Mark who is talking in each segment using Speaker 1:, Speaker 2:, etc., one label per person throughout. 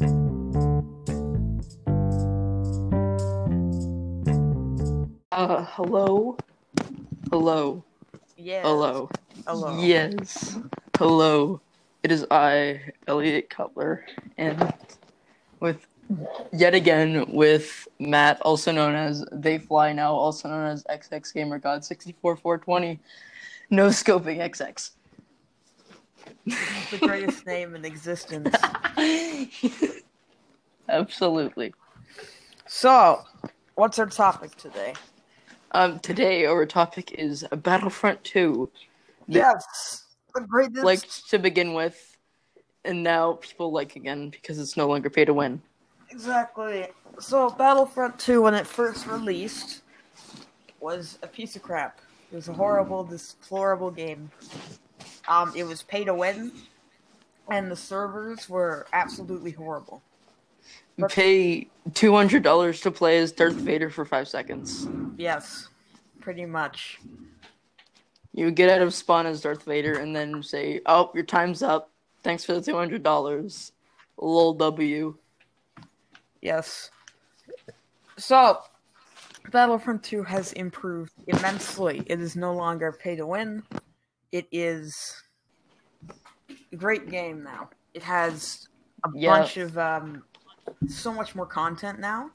Speaker 1: Uh, hello? Hello.
Speaker 2: Yes.
Speaker 1: Hello.
Speaker 2: Hello.
Speaker 1: Yes. Hello. It is I, Elliot Cutler, and with yet again with Matt, also known as They Fly Now, also known as XX Gamer God 64420, No Scoping XX.
Speaker 2: The greatest name in existence.
Speaker 1: Absolutely.
Speaker 2: So, what's our topic today?
Speaker 1: Um, today our topic is Battlefront 2.
Speaker 2: Yes. The greatest.
Speaker 1: Like to begin with, and now people like again because it's no longer pay to win.
Speaker 2: Exactly. So, Battlefront 2, when it first released, was a piece of crap. It was a horrible, deplorable game. Um, it was pay to win, and the servers were absolutely horrible.
Speaker 1: You pay two hundred dollars to play as Darth Vader for five seconds.
Speaker 2: Yes, pretty much.
Speaker 1: You get out of spawn as Darth Vader and then say, "Oh, your time's up. Thanks for the two hundred dollars." Lol W.
Speaker 2: Yes. So, Battlefront 2 has improved immensely. It is no longer pay to win. It is great game now. It has a bunch of um, so much more content now.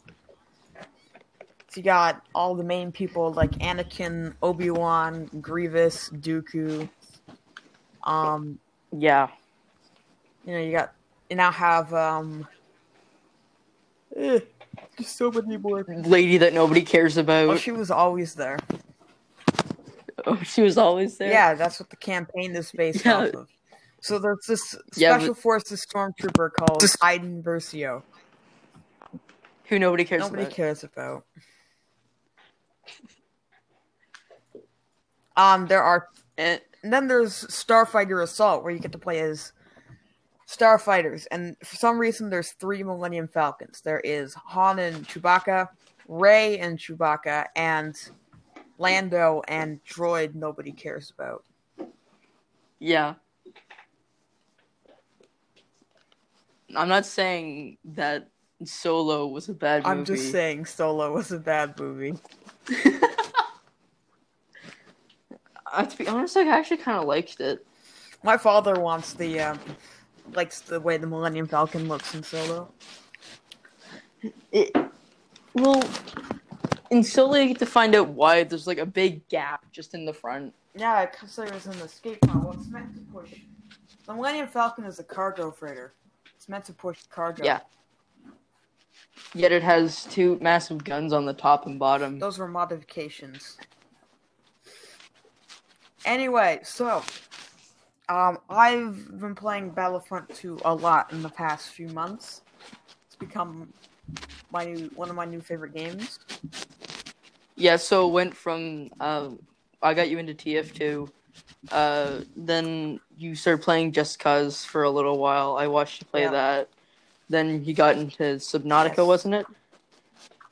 Speaker 2: So you got all the main people like Anakin, Obi Wan, Grievous, Dooku. Um,
Speaker 1: Yeah.
Speaker 2: you know, you got you now have um, eh, just so many more.
Speaker 1: Lady that nobody cares about.
Speaker 2: Oh, she was always there.
Speaker 1: Oh, she was always there.
Speaker 2: Yeah, that's what the campaign is based
Speaker 1: Yeah.
Speaker 2: off of. So there's this
Speaker 1: Yeah,
Speaker 2: special forces stormtrooper called Iden Versio.
Speaker 1: Who nobody cares
Speaker 2: Nobody
Speaker 1: about.
Speaker 2: cares about. Um, there are,
Speaker 1: And
Speaker 2: and then there's Starfighter Assault, where you get to play as starfighters, and for some reason, there's three Millennium Falcons. There is Han and Chewbacca, Rey and Chewbacca, and Lando and Droid. Nobody cares about.
Speaker 1: yeah. I'm not saying that Solo was a bad movie.
Speaker 2: I'm just saying, Solo was a bad movie.
Speaker 1: Uh, to be honest, I actually kind of liked it.
Speaker 2: My father wants the um, likes the way the Millennium Falcon looks in Solo.
Speaker 1: It well, in Solo you get to find out why there's like a big gap just in the front.
Speaker 2: Yeah, because there was an escape pod. Well, it's meant to push. The Millennium Falcon is a cargo freighter. It's meant to push cargo.
Speaker 1: Yeah. Yet it has two massive guns on the top and bottom.
Speaker 2: Those were modifications. Anyway, so um, I've been playing Battlefront 2 a lot in the past few months. It's become my new one of my new favorite games.
Speaker 1: Yeah, so it went from um, I got you into TF2. Uh, then you started playing Just Cause for a little while. I watched you play
Speaker 2: Yeah.
Speaker 1: that. Then you got into Subnautica,
Speaker 2: Yes.
Speaker 1: wasn't it?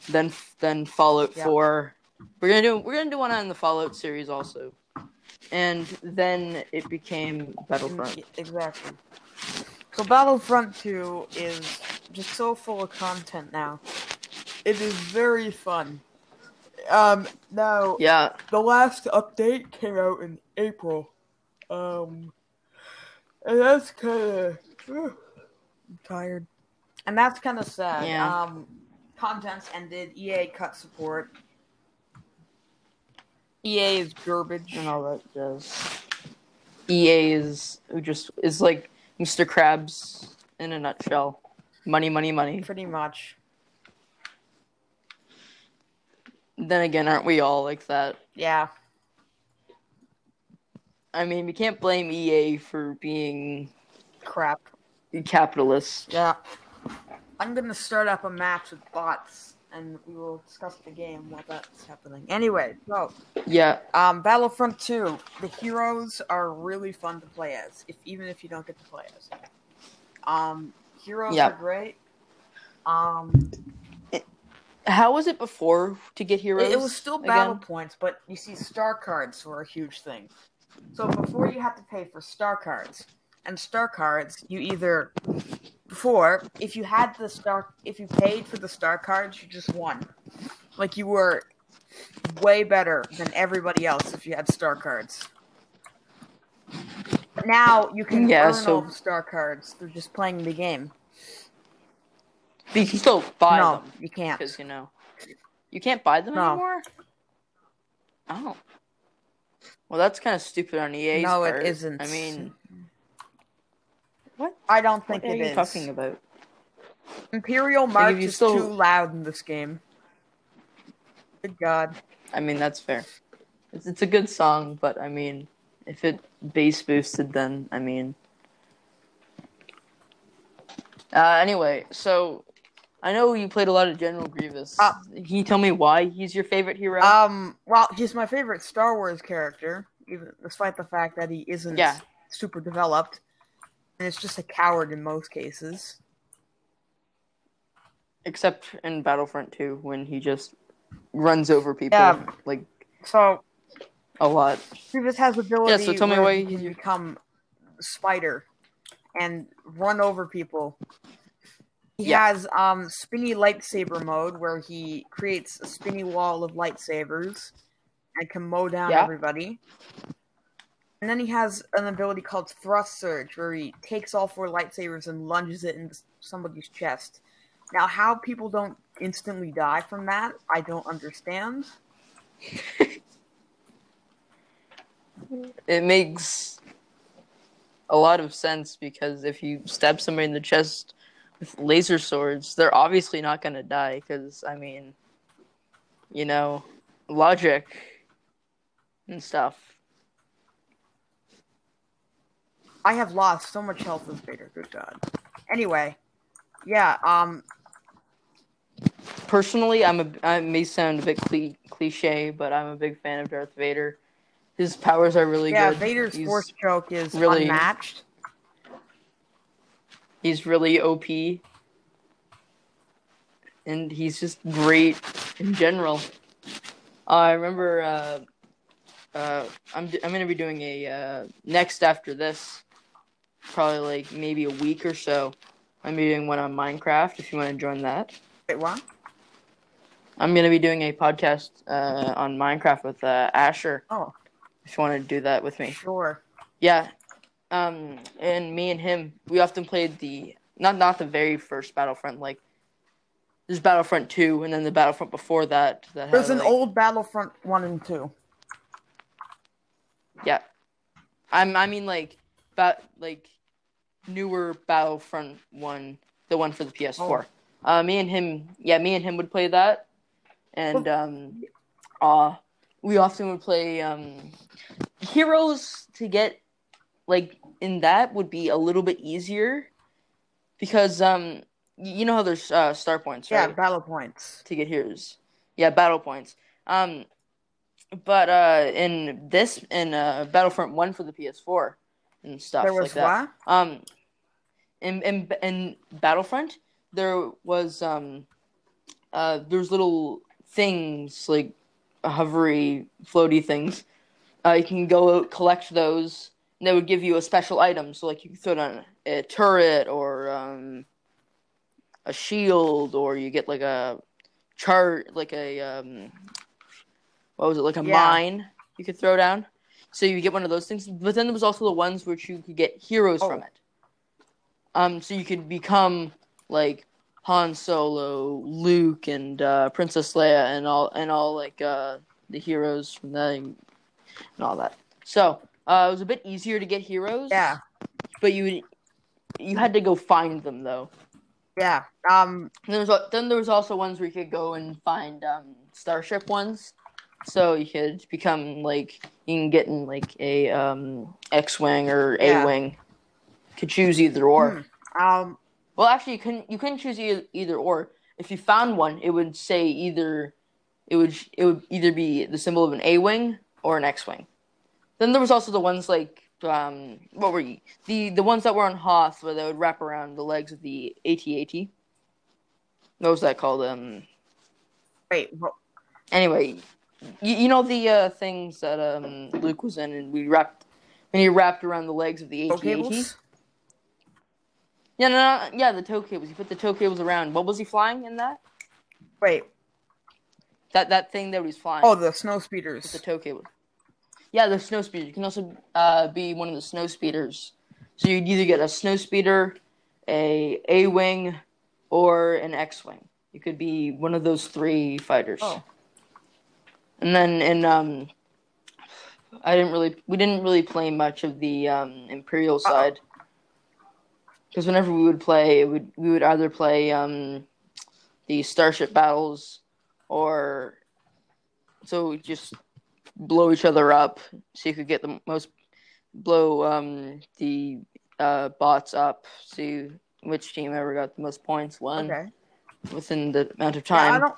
Speaker 1: Then then Fallout
Speaker 2: Yeah.
Speaker 1: 4. We're gonna do we're gonna do one on the Fallout series also. And then it became Battlefront.
Speaker 2: Mm, Exactly. So Battlefront 2 is just so full of content now. It is very fun. Um now
Speaker 1: Yeah,
Speaker 2: the last update came out in April. Um and that's kinda tired. And that's kinda sad.
Speaker 1: Yeah.
Speaker 2: Um contents ended, EA cut support. EA is garbage.
Speaker 1: and all that does. EA is who just is like Mr. Krabs in a nutshell. Money, money, money.
Speaker 2: Pretty much.
Speaker 1: Then again, aren't we all like that?
Speaker 2: Yeah.
Speaker 1: I mean, we can't blame EA for being
Speaker 2: Crap.
Speaker 1: capitalist.
Speaker 2: Yeah. I'm gonna start up a match with bots, and we will discuss the game while that's happening. Anyway, so
Speaker 1: Yeah,
Speaker 2: um, Battlefront 2. The heroes are really fun to play as, if even if you don't get to play as. Um, heroes
Speaker 1: Yeah.
Speaker 2: are great. Um,
Speaker 1: how was it before to get heroes?
Speaker 2: it, it was still battle
Speaker 1: again?
Speaker 2: points, but you see, star cards were a huge thing. So before you had to pay for star cards, and star cards, you either before, if you had the star, if you paid for the star cards, you just won. Like you were way better than everybody else if you had star cards. But now you can
Speaker 1: Yeah,
Speaker 2: earn
Speaker 1: so-
Speaker 2: all the star cards through just playing the game.
Speaker 1: But you can still buy
Speaker 2: no,
Speaker 1: them
Speaker 2: you can't.
Speaker 1: because you know you can't buy them
Speaker 2: No.
Speaker 1: anymore. Oh, well, that's kind of stupid on EA's
Speaker 2: No,
Speaker 1: part.
Speaker 2: it isn't.
Speaker 1: I mean, what?
Speaker 2: I don't think
Speaker 1: what are you
Speaker 2: is.
Speaker 1: talking about?
Speaker 2: Imperial March is
Speaker 1: still-
Speaker 2: too loud in this game. Good God.
Speaker 1: I mean, that's fair. It's, it's a good song, but I mean, if it bass boosted, then I mean. Uh, anyway, so I know you played a lot of General Grievous.
Speaker 2: Uh,
Speaker 1: Can you tell me why he's your favorite hero?
Speaker 2: Um, well, he's my favorite Star Wars character, even despite the fact that he isn't
Speaker 1: Yeah.
Speaker 2: super developed, and is just a coward in most cases.
Speaker 1: Except in Battlefront 2, when he just runs over people
Speaker 2: Yeah.
Speaker 1: like
Speaker 2: So
Speaker 1: a lot.
Speaker 2: Grievous has ability
Speaker 1: so tell me why
Speaker 2: he can become Spider and run over people. He
Speaker 1: Yeah.
Speaker 2: has um spinny lightsaber mode where he creates a spinny wall of lightsabers and can mow down
Speaker 1: Yeah.
Speaker 2: everybody. And then he has an ability called Thrust Surge where he takes all four lightsabers and lunges it into somebody's chest. Now, how people don't instantly die from that, I don't understand.
Speaker 1: It makes a lot of sense because if you stab somebody in the chest laser swords, they're obviously not going to die because, I mean, you know, logic and stuff.
Speaker 2: I have lost so much health with Vader. Good God. Anyway, yeah. Um.
Speaker 1: Personally, I'm a I may sound a bit cli- cliche, but I'm a big fan of Darth Vader. His powers are really
Speaker 2: Yeah,
Speaker 1: good.
Speaker 2: Yeah, Vader's
Speaker 1: He's-
Speaker 2: force choke is
Speaker 1: really-
Speaker 2: unmatched.
Speaker 1: He's really OP. And he's just great in general. Uh, I remember uh, uh, I'm I'm gonna be doing a uh, next after this, probably like maybe a week or so. I'm be doing one on Minecraft. If you want to join that,
Speaker 2: Wait, what?
Speaker 1: I'm gonna be doing a podcast uh, on Minecraft with uh, Asher.
Speaker 2: Oh,
Speaker 1: If you want to do that with me,
Speaker 2: sure.
Speaker 1: yeah. Um, and me and him, we often played the not not the very first Battlefront. Like there's Battlefront two, and then the Battlefront before that. That
Speaker 2: There's
Speaker 1: had,
Speaker 2: an
Speaker 1: like-
Speaker 2: old Battlefront one and two.
Speaker 1: Yeah, I'm. I mean, like, bat like newer Battlefront one, the one for the PS4. Uh, me and him, yeah, me and him would play that, and um, uh, we often would play um, heroes to get like in that would be a little bit easier because um, you know how there's uh, star points,
Speaker 2: Yeah, battle points.
Speaker 1: to get heroes. Yeah, battle points. Um, but uh, in this in uh, Battlefront One for the PS4 and stuff
Speaker 2: There
Speaker 1: like
Speaker 2: was
Speaker 1: that.
Speaker 2: what?
Speaker 1: Um, in in in Battlefront there was um, uh, there's little things like hovery, floaty things. Uh, you can go out, collect those, they would give you a special item. So like you could throw down a turret or um, a shield, or you get like a chart, like a um, what was it, like a
Speaker 2: Yeah.
Speaker 1: mine you could throw down. So you get one of those things. But then there was also the ones which you could get heroes
Speaker 2: Oh.
Speaker 1: from it. Um, so you could become like Han Solo, Luke, and uh, Princess Leia, and all and all like uh, the heroes from that and all that. So uh, it was a bit easier to get heroes.
Speaker 2: Yeah,
Speaker 1: but you you had to go find them though.
Speaker 2: yeah. Um,
Speaker 1: And there was then there was also ones where you could go and find um, starship ones. So you could become like you can get in like a um, X-wing or
Speaker 2: Yeah.
Speaker 1: A-wing. Could choose either or.
Speaker 2: hmm, um,
Speaker 1: Well, actually, you couldn't. You couldn't choose either, either or. If you found one, it would say either. It would. It would either be the symbol of an A wing or an X wing. Then there was also the ones like um, what were you? The the ones that were on Hoth, where they would wrap around the legs of the AT-AT. What was that called? Um.
Speaker 2: wait. wha-
Speaker 1: Anyway, you, you know the uh, things that um Luke was in, and we wrapped and he wrapped around the legs of the AT-AT.
Speaker 2: cables?
Speaker 1: Yeah, no, no, yeah, the tow cables. You put the tow cables around. What was he flying in that?
Speaker 2: Wait.
Speaker 1: That that thing that he was flying.
Speaker 2: Oh, the snow speeders.
Speaker 1: the tow cable. Yeah, the snow speeder. You can also uh, be one of the snow speeders. So you'd either get a snow speeder, a A wing, or an X wing. You could be one of those three fighters.
Speaker 2: Oh.
Speaker 1: And then in um, I didn't really we didn't really play much of the um, Imperial side because whenever we would play, it would we would either play um, the Starship battles or so we just blow each other up so you could get the most blow um, the uh, bots up see which team ever got the most points won
Speaker 2: Okay.
Speaker 1: within the amount of
Speaker 2: Yeah, I
Speaker 1: time
Speaker 2: don't.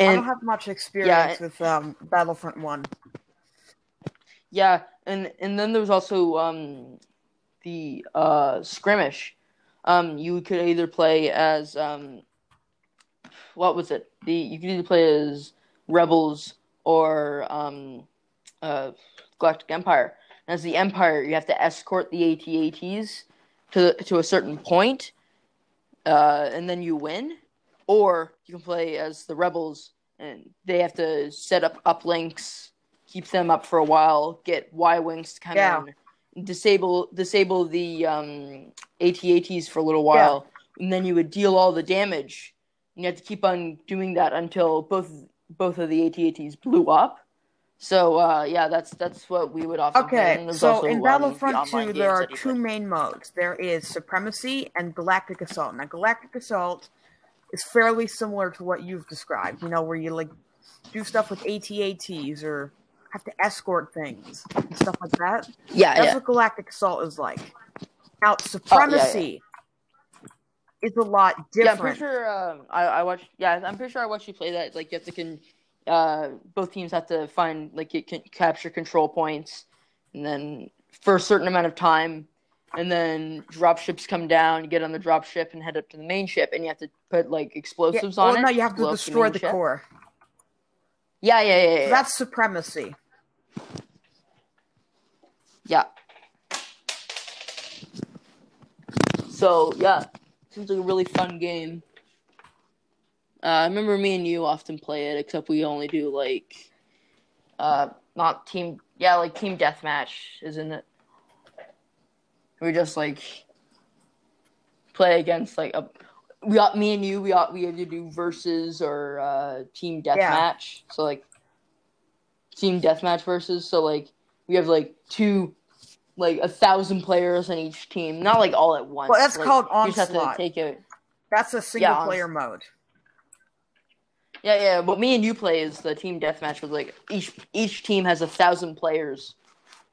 Speaker 2: I don't have much experience with um, Battlefront One.
Speaker 1: Yeah, and and then there was also um the uh skirmish. Um you could either play as um what was it? The you could either play as rebels or um uh Galactic Empire. And as the Empire, you have to escort the AT-ATs to to a certain point, uh, and then you win. Or you can play as the rebels, and they have to set up uplinks keep them up for a while, get Y wings to come
Speaker 2: Yeah.
Speaker 1: in, disable disable the um, AT-ATs for a little while, and then you would deal all the damage. And you have to keep on doing that until both both of the AT-ATs blew up. So uh, yeah, that's that's what we would often.
Speaker 2: Okay, so in Battlefront
Speaker 1: the
Speaker 2: 2, there are two main modes. There is Supremacy and Galactic Assault. Now, Galactic Assault is fairly similar to what you've described, you know, where you like do stuff with AT-ATs or have to escort things and stuff like that.
Speaker 1: Yeah,
Speaker 2: That's
Speaker 1: yeah.
Speaker 2: what Galactic Assault is like. Now, Supremacy is a lot different.
Speaker 1: Yeah, I'm pretty sure. Um, I I watched. Yeah, I'm pretty sure I watched you play that. Like you have to can. Uh, both teams have to find like it can capture control points, and then for a certain amount of time, and then drop ships come down. You get on the drop ship and head up to the main ship, and you have to put like
Speaker 2: Yeah,
Speaker 1: explosives
Speaker 2: well,
Speaker 1: on it.
Speaker 2: no, you have to destroy
Speaker 1: main
Speaker 2: the core.
Speaker 1: Yeah, yeah, yeah, yeah. yeah.
Speaker 2: That's Supremacy.
Speaker 1: Yeah. So yeah, seems like a really fun game. Uh, I remember me and you often play it, except we only do like, uh, not team. Yeah, like team deathmatch, isn't it? We just like play against like a. We got me and you. We got we have to do versus or uh, team deathmatch.
Speaker 2: Yeah.
Speaker 1: So like, team deathmatch versus. So like we have like two like a thousand players on each team, not like all at once.
Speaker 2: Well, that's
Speaker 1: like,
Speaker 2: called
Speaker 1: You just have to
Speaker 2: Onslaught.
Speaker 1: take it.
Speaker 2: That's a single
Speaker 1: on-
Speaker 2: player mode.
Speaker 1: Yeah, yeah. What me and you play is the team deathmatch with like each each team has a thousand players,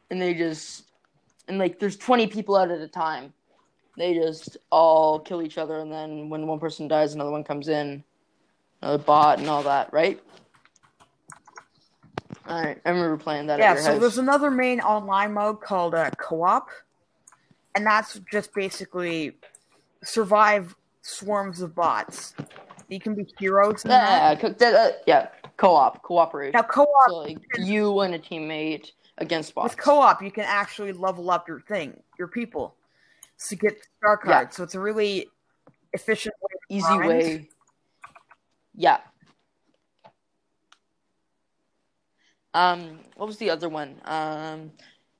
Speaker 1: and they just and like there's twenty people out at a time. They just all kill each other, and then when one person dies, another one comes in, another bot, and all that. Right? All right. I remember playing that.
Speaker 2: Yeah,
Speaker 1: at your
Speaker 2: so
Speaker 1: house.
Speaker 2: there's another main online mode called uh, co-op, and that's just basically survive swarms of bots. You can be heroes in that.
Speaker 1: yeah, co- uh, yeah. Co-op, cooperation.
Speaker 2: Now, co-op
Speaker 1: So like you and a teammate against bots.
Speaker 2: with co-op, you can actually level up your thing, your people, to get star cards.
Speaker 1: Yeah.
Speaker 2: So it's a really efficient way.
Speaker 1: easy
Speaker 2: grind.
Speaker 1: way. Yeah. Um, what was the other one? Um,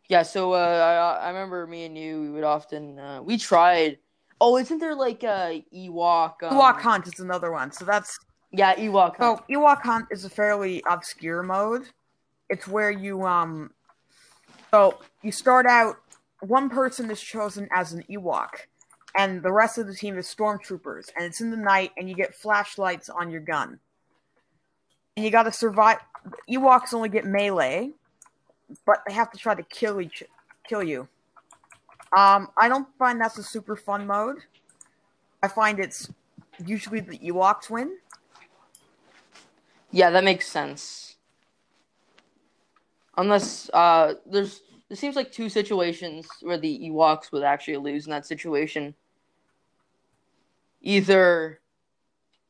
Speaker 1: yeah. So uh, I, I remember me and you. We would often uh, we tried. Oh, isn't there like a Ewok? Um,
Speaker 2: Ewok Hunt is another one. So that's
Speaker 1: Yeah, Ewok.
Speaker 2: So
Speaker 1: Hunt.
Speaker 2: Ewok Hunt is a fairly obscure mode. It's where you um so you start out one person is chosen as an Ewok and the rest of the team is stormtroopers and it's in the night and you get flashlights on your gun. And you got to survive Ewoks only get melee, but they have to try to kill each kill you. Um I don't find that's a super fun mode. I find it's usually the Ewoks win.
Speaker 1: Yeah, that makes sense. Unless uh, there's there seems like two situations where the Ewoks would actually lose in that situation. Either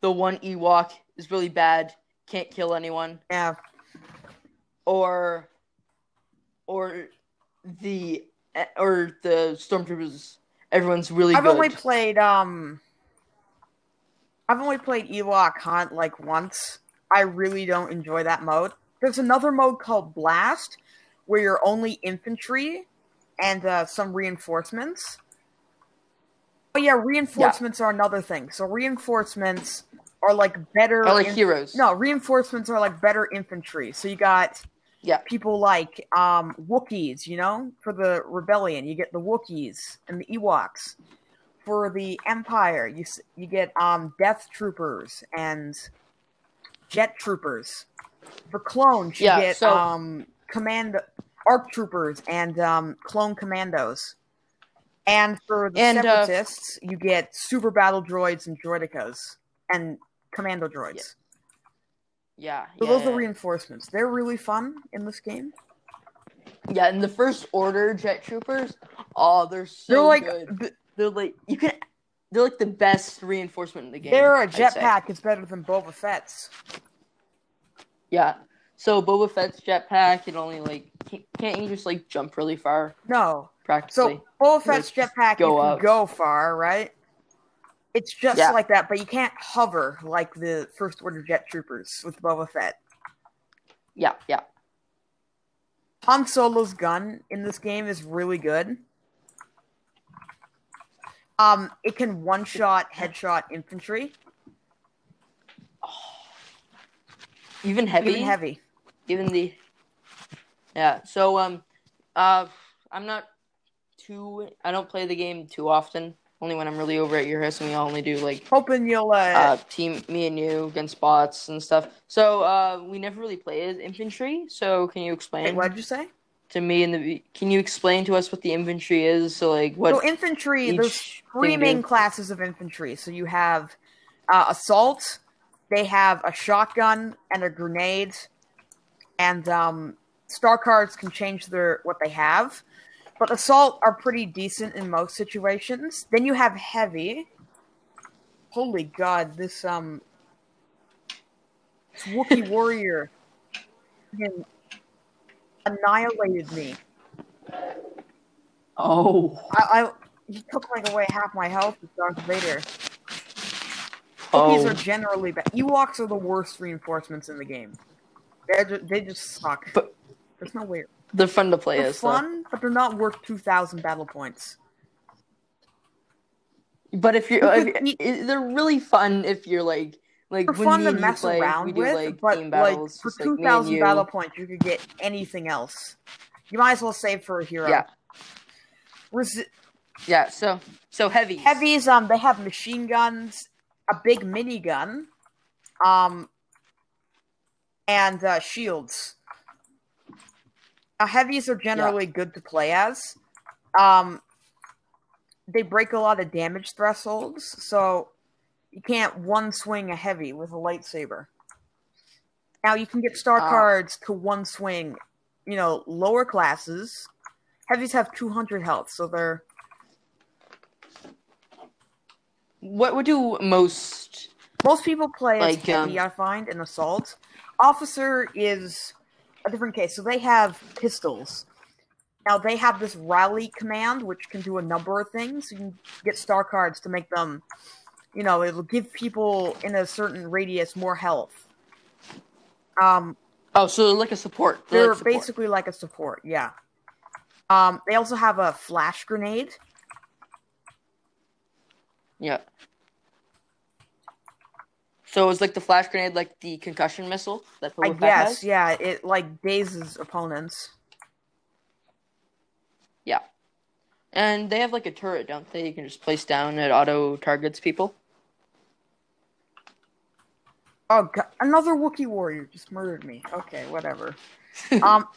Speaker 1: the one Ewok is really bad, can't kill anyone,
Speaker 2: Yeah.
Speaker 1: or or the or the stormtroopers everyone's really good
Speaker 2: I've
Speaker 1: good.
Speaker 2: only played um I've only played Ewok Hunt like once. I really don't enjoy that mode. There's another mode called Blast where you're only infantry and uh, some reinforcements. But yeah, reinforcements are another thing. So reinforcements are like better
Speaker 1: Or like
Speaker 2: in-
Speaker 1: heroes.
Speaker 2: No, reinforcements are like better infantry. So you got
Speaker 1: Yeah.
Speaker 2: people like um Wookiees, you know, for the rebellion, you get the Wookiees and the Ewoks. For the Empire, you you get um Death Troopers and Jet Troopers. For clones, you
Speaker 1: Yeah,
Speaker 2: get
Speaker 1: so-
Speaker 2: um command ARC Troopers and um clone commandos. And for the
Speaker 1: And, uh,
Speaker 2: separatists, you get super battle droids and droidekas and commando droids.
Speaker 1: Yeah.
Speaker 2: So
Speaker 1: yeah,
Speaker 2: those
Speaker 1: yeah.
Speaker 2: are reinforcements. They're really fun in this game.
Speaker 1: Yeah, and the first order jet troopers, oh, they're so
Speaker 2: they're like
Speaker 1: good.
Speaker 2: th-
Speaker 1: They're like you can. They're like the best reinforcement in the game.
Speaker 2: they're a jetpack is better than Boba Fett's.
Speaker 1: Yeah. So Boba Fett's jetpack can only like can't, can't you just like jump really far
Speaker 2: No.
Speaker 1: practically?
Speaker 2: So Boba Fett's jetpack
Speaker 1: go
Speaker 2: you can
Speaker 1: up.
Speaker 2: go far, right? It's just
Speaker 1: Yeah.
Speaker 2: like that, but you can't hover like the First Order jet troopers with Boba Fett.
Speaker 1: yeah, yeah.
Speaker 2: Han Solo's gun in this game is really good. Um, it can one shot headshot infantry,
Speaker 1: Even heavy.
Speaker 2: even heavy.
Speaker 1: even the yeah so um uh i'm not too i don't play the game too often only when i'm really over at your house and we all only do like
Speaker 2: Hoping you'll uh,
Speaker 1: uh team me and you against bots and stuff so uh we never really play as infantry so can you
Speaker 2: wait,
Speaker 1: explain
Speaker 2: what'd you say?
Speaker 1: to me and the can you explain to us what the infantry is so like what
Speaker 2: so infantry, there's three main classes of infantry. So you have uh, assault, they have a shotgun and a grenade, and um, star cards can change their what they have. But assault are pretty decent in most situations. Then you have heavy. Holy god, this um, this Wookiee warrior annihilated me.
Speaker 1: oh
Speaker 2: I, I he took like away half my health with Darth Vader. Wookiees
Speaker 1: oh
Speaker 2: are generally bad. Ewoks are the worst reinforcements in the game. They're they just suck.
Speaker 1: But-
Speaker 2: There's no way.
Speaker 1: They're fun to play
Speaker 2: They're
Speaker 1: as though.
Speaker 2: fun, but they're not worth two thousand battle points.
Speaker 1: but if you're if, they're really fun if you're like like when
Speaker 2: fun to mess
Speaker 1: play, we
Speaker 2: around
Speaker 1: do
Speaker 2: with,
Speaker 1: like
Speaker 2: but
Speaker 1: team
Speaker 2: like
Speaker 1: battles
Speaker 2: for
Speaker 1: two thousand like,
Speaker 2: two
Speaker 1: me and
Speaker 2: thousand
Speaker 1: you.
Speaker 2: battle points, you could get anything else. You might as well save for a hero.
Speaker 1: Yeah.
Speaker 2: Resi-
Speaker 1: Yeah, so so heavy.
Speaker 2: heavies, um, they have machine guns, a big minigun, um, and uh, shields. Now, heavies are generally good to play as. Um, they break a lot of damage thresholds, so you can't one swing a heavy with a lightsaber. Now you can get star
Speaker 1: Ah.
Speaker 2: cards to one swing, you know, lower classes. Heavies have 200 health, so they're
Speaker 1: What would do most?
Speaker 2: Most people play as heavy,
Speaker 1: um,
Speaker 2: I find, in assault. Officer is a different case. So they have pistols. Now they have this rally command, which can do a number of things. You can get star cards to make them, you know, it'll give people in a certain radius more health. Um,
Speaker 1: Oh, so they're like a support. They're,
Speaker 2: they're
Speaker 1: like support.
Speaker 2: basically like a support, yeah. Um, they also have a flash grenade.
Speaker 1: yeah. So it's like the flash grenade, like the concussion missile that
Speaker 2: I guess,
Speaker 1: has?
Speaker 2: yeah. It like dazes opponents.
Speaker 1: Yeah. And they have like a turret, don't they? You can just place down it auto targets people.
Speaker 2: Oh, God. another Wookiee warrior just murdered me. Okay, whatever. Um,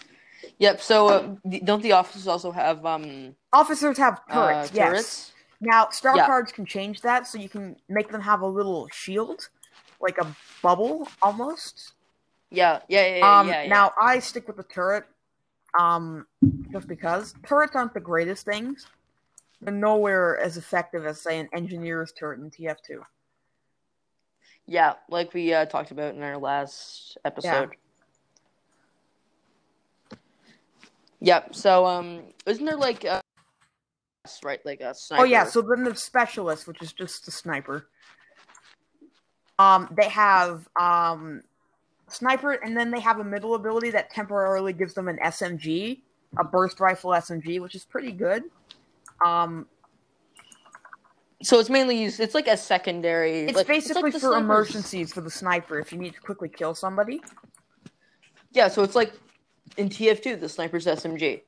Speaker 1: Yep. So uh, don't the officers also have um
Speaker 2: officers have
Speaker 1: uh,
Speaker 2: turrets. yes. Now, star
Speaker 1: Yeah.
Speaker 2: cards can change that, so you can make them have a little shield, like a bubble almost.
Speaker 1: Yeah. Yeah. Yeah. Yeah.
Speaker 2: Um,
Speaker 1: yeah, yeah.
Speaker 2: now I stick with the turret, um, just because turrets aren't the greatest things. They're nowhere as effective as say an engineer's turret in TF2.
Speaker 1: Yeah, like we uh, talked about in our last episode. Yeah. Yep. So, um, isn't there like uh, right? Like a sniper.
Speaker 2: Oh yeah, so then the specialist, which is just the sniper. Um, they have um, sniper, and then they have a middle ability that temporarily gives them an SMG, a burst rifle SMG, which is pretty good. Um,
Speaker 1: so it's mainly used. It's like a secondary.
Speaker 2: it's
Speaker 1: like,
Speaker 2: basically
Speaker 1: like
Speaker 2: for
Speaker 1: snipers.
Speaker 2: emergencies for the sniper if you need to quickly kill somebody.
Speaker 1: Yeah, so it's like in TF2, the sniper's SMG.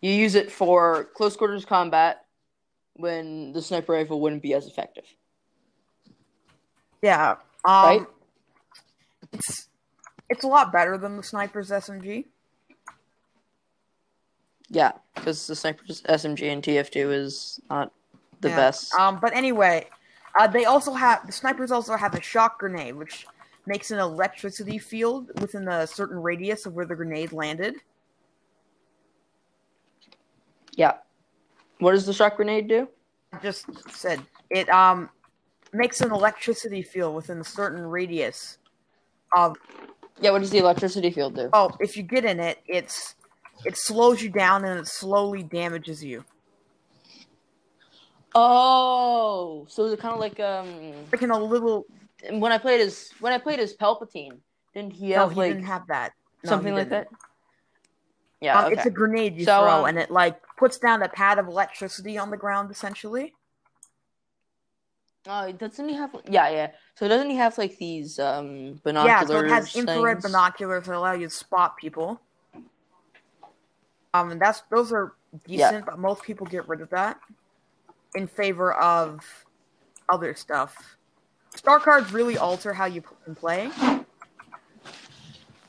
Speaker 1: You use it for close quarters combat when the sniper rifle wouldn't be as effective.
Speaker 2: Yeah. Um,
Speaker 1: Right?
Speaker 2: It's it's a lot better than the sniper's SMG.
Speaker 1: Yeah, because the sniper's SMG in TF2 is not the
Speaker 2: Yeah.
Speaker 1: best.
Speaker 2: Um, but anyway, uh, they also have the snipers also have a shock grenade, which makes an electricity field within a certain radius of where the grenade landed.
Speaker 1: yeah. What does the shock grenade do?
Speaker 2: I just said it um makes an electricity field within a certain radius of
Speaker 1: Yeah, what does the electricity field do?
Speaker 2: oh if you get in it it's it slows you down and it slowly damages you
Speaker 1: Oh, so is it kind of like um
Speaker 2: like in a little
Speaker 1: when I played as when I played as Palpatine, didn't he
Speaker 2: no
Speaker 1: have
Speaker 2: he
Speaker 1: like
Speaker 2: didn't have that No,
Speaker 1: something like that? Yeah,
Speaker 2: Um,
Speaker 1: okay.
Speaker 2: It's a grenade you
Speaker 1: So,
Speaker 2: throw,
Speaker 1: um,
Speaker 2: and it like puts down a pad of electricity on the ground, essentially.
Speaker 1: Oh, doesn't he have? Yeah, yeah. So doesn't he have like these um
Speaker 2: Yeah, so it has infrared
Speaker 1: things?
Speaker 2: binoculars that allow you to spot people. Um, and that's those are
Speaker 1: Yeah.
Speaker 2: decent, but most people get rid of that in favor of other stuff. Star cards really alter how you can play.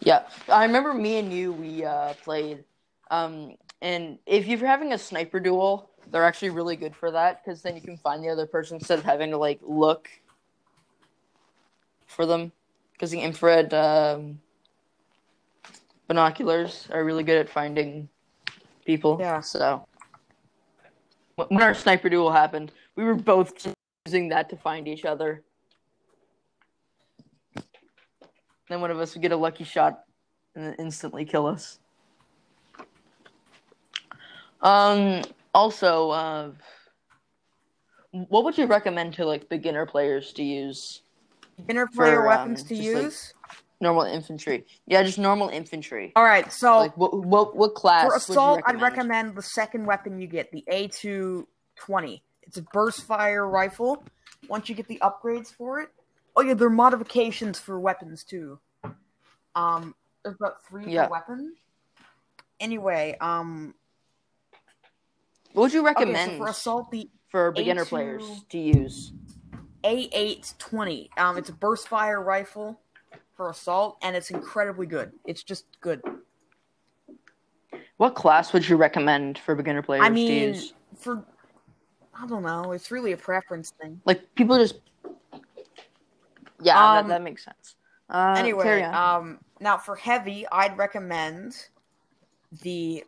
Speaker 1: Yeah, I remember me and you we uh played, um, and if you're having a sniper duel, they're actually really good for that because then you can find the other person instead of having to like look for them because the infrared um, binoculars are really good at finding people.
Speaker 2: Yeah.
Speaker 1: So when our sniper duel happened, we were both using that to find each other. Then one of us would get a lucky shot and then instantly kill us. Um. Also, uh, what would you recommend to like beginner players to use?
Speaker 2: Beginner player
Speaker 1: For, um,
Speaker 2: weapons to
Speaker 1: just, like-
Speaker 2: use.
Speaker 1: Normal infantry. Yeah, just normal infantry.
Speaker 2: All right, so
Speaker 1: Like what what what class?
Speaker 2: for
Speaker 1: would you
Speaker 2: assault, I'd
Speaker 1: recommend?
Speaker 2: the second weapon you get, the A220. It's a burst fire rifle. Once you get the upgrades for it, oh yeah, there are modifications for weapons too. Um, there's about three
Speaker 1: Yeah.
Speaker 2: weapon. Anyway, um,
Speaker 1: What would you
Speaker 2: okay,
Speaker 1: recommend
Speaker 2: so for assault, the
Speaker 1: for beginner
Speaker 2: A2
Speaker 1: players to use?
Speaker 2: A820. Um, it's a burst fire rifle for assault, and it's incredibly good. It's just good.
Speaker 1: What class would you recommend for beginner players
Speaker 2: I
Speaker 1: to
Speaker 2: mean,
Speaker 1: use?
Speaker 2: for I don't know, it's really a preference thing.
Speaker 1: Like people just. Yeah,
Speaker 2: Um,
Speaker 1: that, that makes sense. Uh,
Speaker 2: anyway, um, now for heavy, I'd recommend the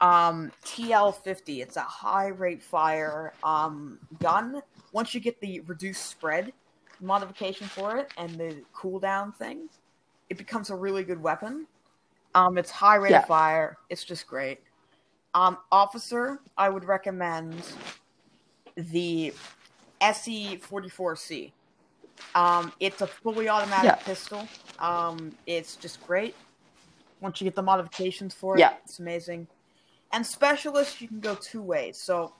Speaker 2: um TL50. It's a high rate fire um gun. Once you get the reduced spread modification for it and the cooldown thing, it becomes a really good weapon. Um, it's high rate
Speaker 1: Yeah.
Speaker 2: of fire. It's just great. Um, officer, I would recommend the SE44C. Um, it's a fully automatic
Speaker 1: Yeah.
Speaker 2: pistol. Um, it's just great. Once you get the modifications for it,
Speaker 1: Yeah.
Speaker 2: it's amazing. And specialist, you can go two ways. So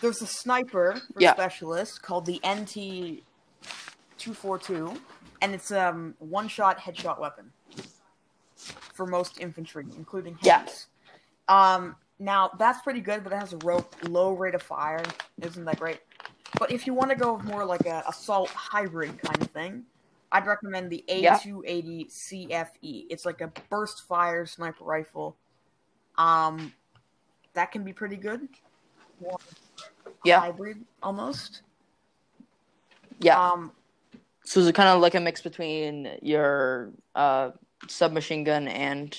Speaker 2: there's a sniper for
Speaker 1: Yeah.
Speaker 2: specialist called the NT242, and it's um one shot headshot weapon for most infantry, including
Speaker 1: Yeah.
Speaker 2: Um, now that's pretty good, but it has a ro- low rate of fire. Isn't that great? But if you want to go more like a assault hybrid kind of thing, I'd recommend the A280 CFE. It's like a burst fire sniper rifle. Um, that can be pretty good.
Speaker 1: Yeah,
Speaker 2: hybrid almost.
Speaker 1: yeah.
Speaker 2: Um,
Speaker 1: so is it kind of like a mix between your uh, submachine gun and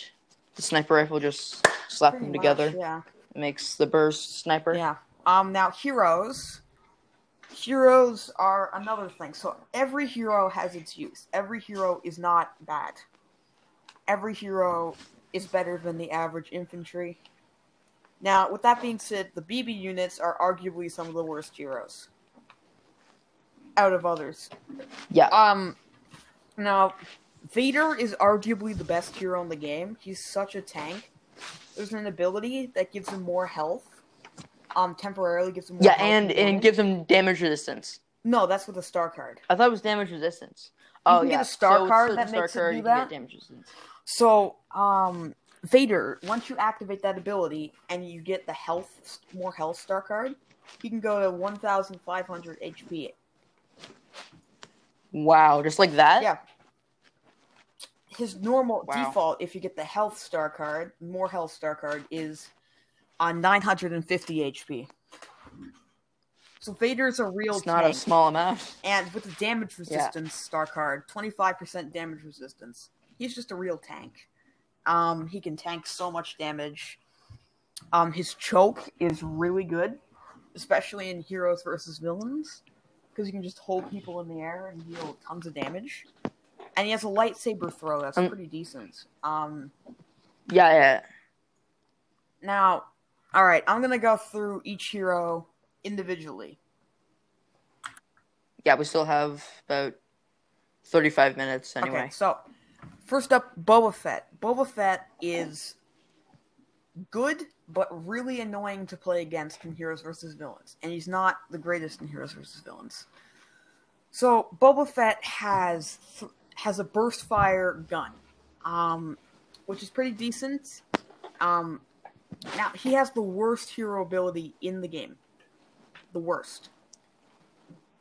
Speaker 1: the sniper rifle? Just slap them
Speaker 2: much,
Speaker 1: together.
Speaker 2: Yeah.
Speaker 1: Makes the burst sniper.
Speaker 2: Yeah. Um. Now heroes. Heroes are another thing. So every hero has its use. Every hero is not bad. Every hero is better than the average infantry. Now, with that being said, the BB units are arguably some of the worst heroes out of others.
Speaker 1: Yeah.
Speaker 2: Um, now, Vader is arguably the best hero in the game. He's such a tank. There's an ability that gives him more health. Um, temporarily gives him more
Speaker 1: yeah, and and gives him damage resistance.
Speaker 2: No, that's with a star card.
Speaker 1: I thought it was damage resistance.
Speaker 2: You
Speaker 1: oh
Speaker 2: can get
Speaker 1: yeah,
Speaker 2: a star
Speaker 1: so
Speaker 2: card
Speaker 1: the
Speaker 2: that
Speaker 1: star
Speaker 2: makes
Speaker 1: card,
Speaker 2: do
Speaker 1: you can
Speaker 2: that?
Speaker 1: get damage resistance.
Speaker 2: So, um, Vader, once you activate that ability and you get the health, more health star card, he can go to 1,500 HP.
Speaker 1: Wow, just like that.
Speaker 2: Yeah. His normal
Speaker 1: Wow.
Speaker 2: default, if you get the health star card, more health star card, is on 950 HP. So Vader's a real
Speaker 1: It's not
Speaker 2: tank.
Speaker 1: a small amount.
Speaker 2: and with the damage resistance star card, 25% damage resistance, he's just a real tank. Um, he can tank so much damage. Um, his choke is really good, especially in heroes versus villains, because you can just hold people in the air and deal tons of damage. And he has a lightsaber throw that's
Speaker 1: Um,
Speaker 2: pretty decent. Um,
Speaker 1: Yeah, yeah.
Speaker 2: now, all right, I'm gonna go through each hero individually.
Speaker 1: Yeah, we still have about 35 minutes anyway.
Speaker 2: Okay, so first up, Boba Fett. Boba Fett is good, but really annoying to play against in Heroes versus Villains, and he's not the greatest in Heroes versus Villains. So Boba Fett has th- has a burst fire gun, um, which is pretty decent. Um, now he has the worst hero ability in the game, the worst.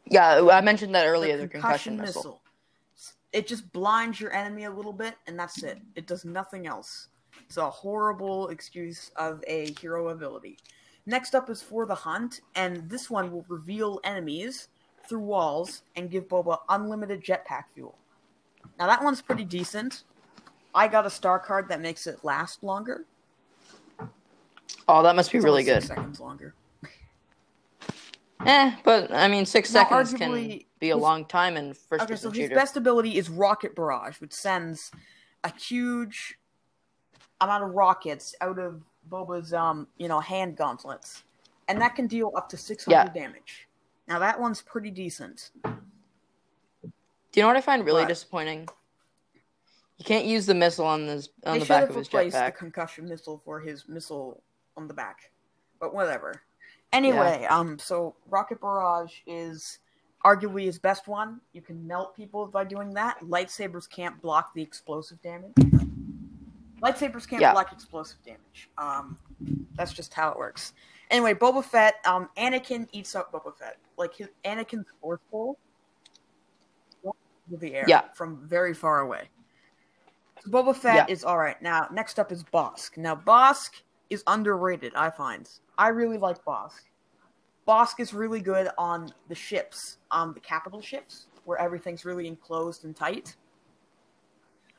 Speaker 1: Yeah, I mentioned that earlier. The, concussion, missile.
Speaker 2: missile. It just blinds your enemy a little bit, and that's it. It does nothing else. It's a horrible excuse of a hero ability. Next up is For the Hunt, and this one will reveal enemies through walls and give Boba unlimited jetpack fuel. Now that one's pretty decent. I got a star card that makes it last longer.
Speaker 1: Oh, that must be
Speaker 2: It's
Speaker 1: really good.
Speaker 2: six seconds longer.
Speaker 1: Eh, but I mean, six
Speaker 2: Now,
Speaker 1: seconds can
Speaker 2: arguably,
Speaker 1: be a long time in first
Speaker 2: Okay, so his
Speaker 1: shooter.
Speaker 2: best ability is Rocket Barrage, which sends a huge amount of rockets out of Boba's um, you know, hand gauntlets. And that can deal up to 600
Speaker 1: Yeah.
Speaker 2: damage. Now that one's pretty decent.
Speaker 1: Do you know what I find really
Speaker 2: What?
Speaker 1: disappointing? You can't use the missile on this on
Speaker 2: they
Speaker 1: the
Speaker 2: should
Speaker 1: back
Speaker 2: have
Speaker 1: of his
Speaker 2: replaced the concussion missile for his missile on the back. But whatever. Anyway, um so Rocket Barrage is arguably his best one. You can melt people by doing that. Lightsabers can't block the explosive damage. Lightsabers can't
Speaker 1: Yeah.
Speaker 2: block explosive damage. Um that's just how it works. Anyway, Boba Fett, um Anakin eats up Boba Fett. Like his Anakin's forceful with the air
Speaker 1: Yeah.
Speaker 2: from very far away. So Boba Fett
Speaker 1: Yeah.
Speaker 2: is all right. Now, next up is Bossk. Now, Bossk is underrated. I find. I really like Bossk. Bossk is really good on the ships, um, the capital ships, where everything's really enclosed and tight.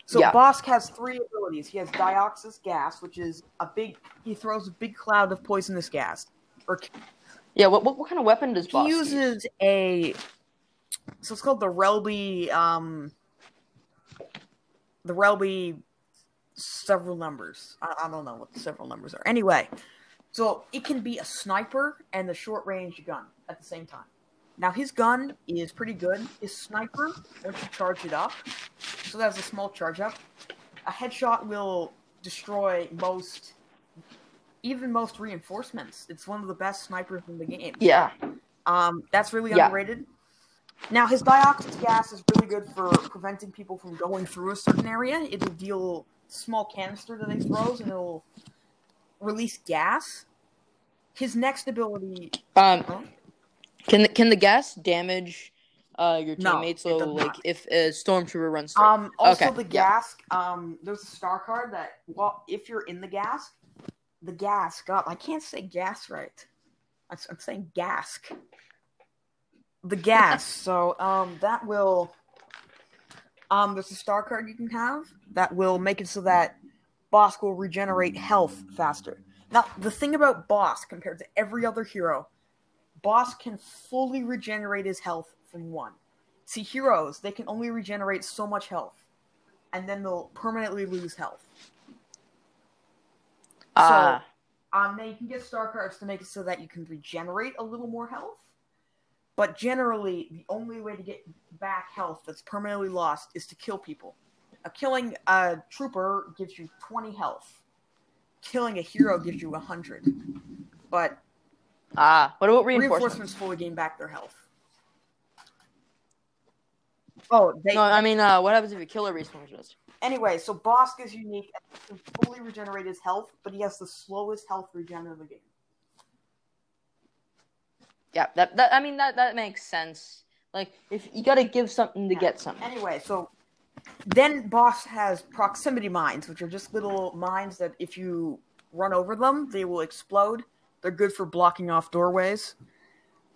Speaker 2: So
Speaker 1: Yeah.
Speaker 2: Bossk has three abilities. He has Dioxis gas, which is a big. He throws a big cloud of poisonous gas. Or
Speaker 1: Yeah, what, what what kind of weapon does
Speaker 2: he
Speaker 1: use?
Speaker 2: uses a. So it's called the Relby. Um, the Relby several numbers. I, I don't know what the several numbers are. Anyway, so it can be a sniper and the short range gun at the same time. Now his gun is pretty good. His sniper, once you charge it up, so that's a small charge up. A headshot will destroy most, even most reinforcements. It's one of the best snipers in the game.
Speaker 1: Yeah,
Speaker 2: Um, that's really
Speaker 1: Yeah.
Speaker 2: underrated. Now, his dioxin gas is really good for preventing people from going through a certain area. It'll deal small canister that he throws, and it'll release gas. His next ability,
Speaker 1: Um,
Speaker 2: Huh?
Speaker 1: can the, can the gas damage uh, your
Speaker 2: No,
Speaker 1: teammates?
Speaker 2: it
Speaker 1: So like
Speaker 2: not.
Speaker 1: if a stormtrooper runs through.
Speaker 2: um, also
Speaker 1: Okay,
Speaker 2: the
Speaker 1: yeah.
Speaker 2: gas. Um, there's a star card that, well, if you're in the gas, the gas. God, I can't say gas right. I'm, I'm saying gask. The gas. so, um, that will. Um, there's a star card you can have that will make it so that Bossk will regenerate health faster. Now, the thing about Bossk compared to every other hero, Bossk can fully regenerate his health from one. See, heroes, they can only regenerate so much health, and then they'll permanently lose health.
Speaker 1: Ah,
Speaker 2: Um, now you can get star cards to make it so that you can regenerate a little more health. But generally, the only way to get back health that's permanently lost is to kill people. Uh, killing a trooper gives you 20 health. Killing a hero gives you 100. But
Speaker 1: Ah, what about reinforcements?
Speaker 2: reinforcements fully gain back their health. Oh, they
Speaker 1: No, I mean, uh, what happens if you kill a reinforcement?
Speaker 2: Anyway, so Bossk is unique and can fully regenerate his health, but he has the slowest health regen of the game.
Speaker 1: Yeah, that, that I mean that that makes sense. Like if you got to give something to get something.
Speaker 2: Anyway, so then Bossk has proximity mines, which are just little mines that if you run over them, they will explode. They're good for blocking off doorways.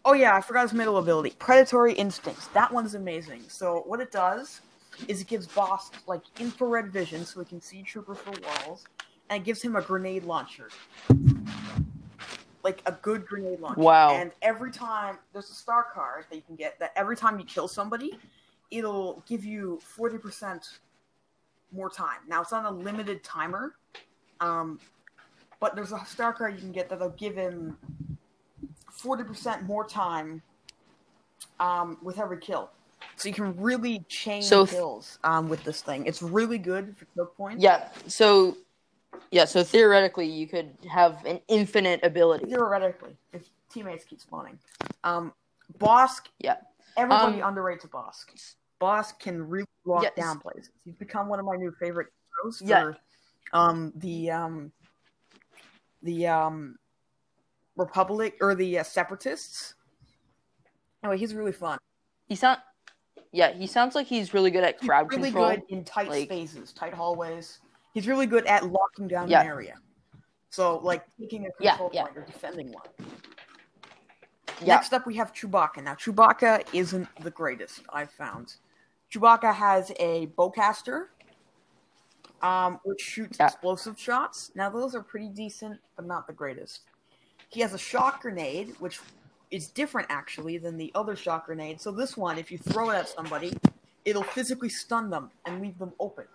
Speaker 2: Oh yeah, I forgot his middle ability, Predatory Instincts. That one's amazing. So what it does is it gives Bossk like infrared vision, so he can see troopers for walls, and it gives him a grenade launcher, like a good grenade launcher.
Speaker 1: Wow.
Speaker 2: And every time there's a star card that you can get that every time you kill somebody, it'll give you forty percent more time. Now it's on a limited timer, um, but there's a star card you can get that'll give him forty percent more time um, with every kill. So you can really chain
Speaker 1: So
Speaker 2: kills um, with this thing. It's really good for kill points.
Speaker 1: Yeah. So, yeah. So theoretically, you could have an infinite ability.
Speaker 2: Theoretically, if teammates keep spawning. Um, Bossk,
Speaker 1: Yeah.
Speaker 2: everybody
Speaker 1: Um,
Speaker 2: underrates Bossk. Bossk can really lock
Speaker 1: Yes.
Speaker 2: down places. He's become one of my new favorite heroes for
Speaker 1: Yeah.
Speaker 2: um, the um, the um, Republic or the uh, Separatists. Anyway, he's really fun.
Speaker 1: He sound. Yeah, he sounds like he's really good at crowd he's
Speaker 2: really
Speaker 1: control.
Speaker 2: good in tight
Speaker 1: like-
Speaker 2: spaces, tight hallways. He's really good at locking down
Speaker 1: Yeah.
Speaker 2: an area. So, like taking a control
Speaker 1: yeah.
Speaker 2: point or defending one. Next up, we have Chewbacca. Now, Chewbacca isn't the greatest I've found. Chewbacca has a bowcaster, um, which shoots
Speaker 1: Yeah.
Speaker 2: explosive shots. Now, those are pretty decent, but not the greatest. He has a shock grenade, which is different actually than the other shock grenade. So this one, if you throw it at somebody, it'll physically stun them and leave them open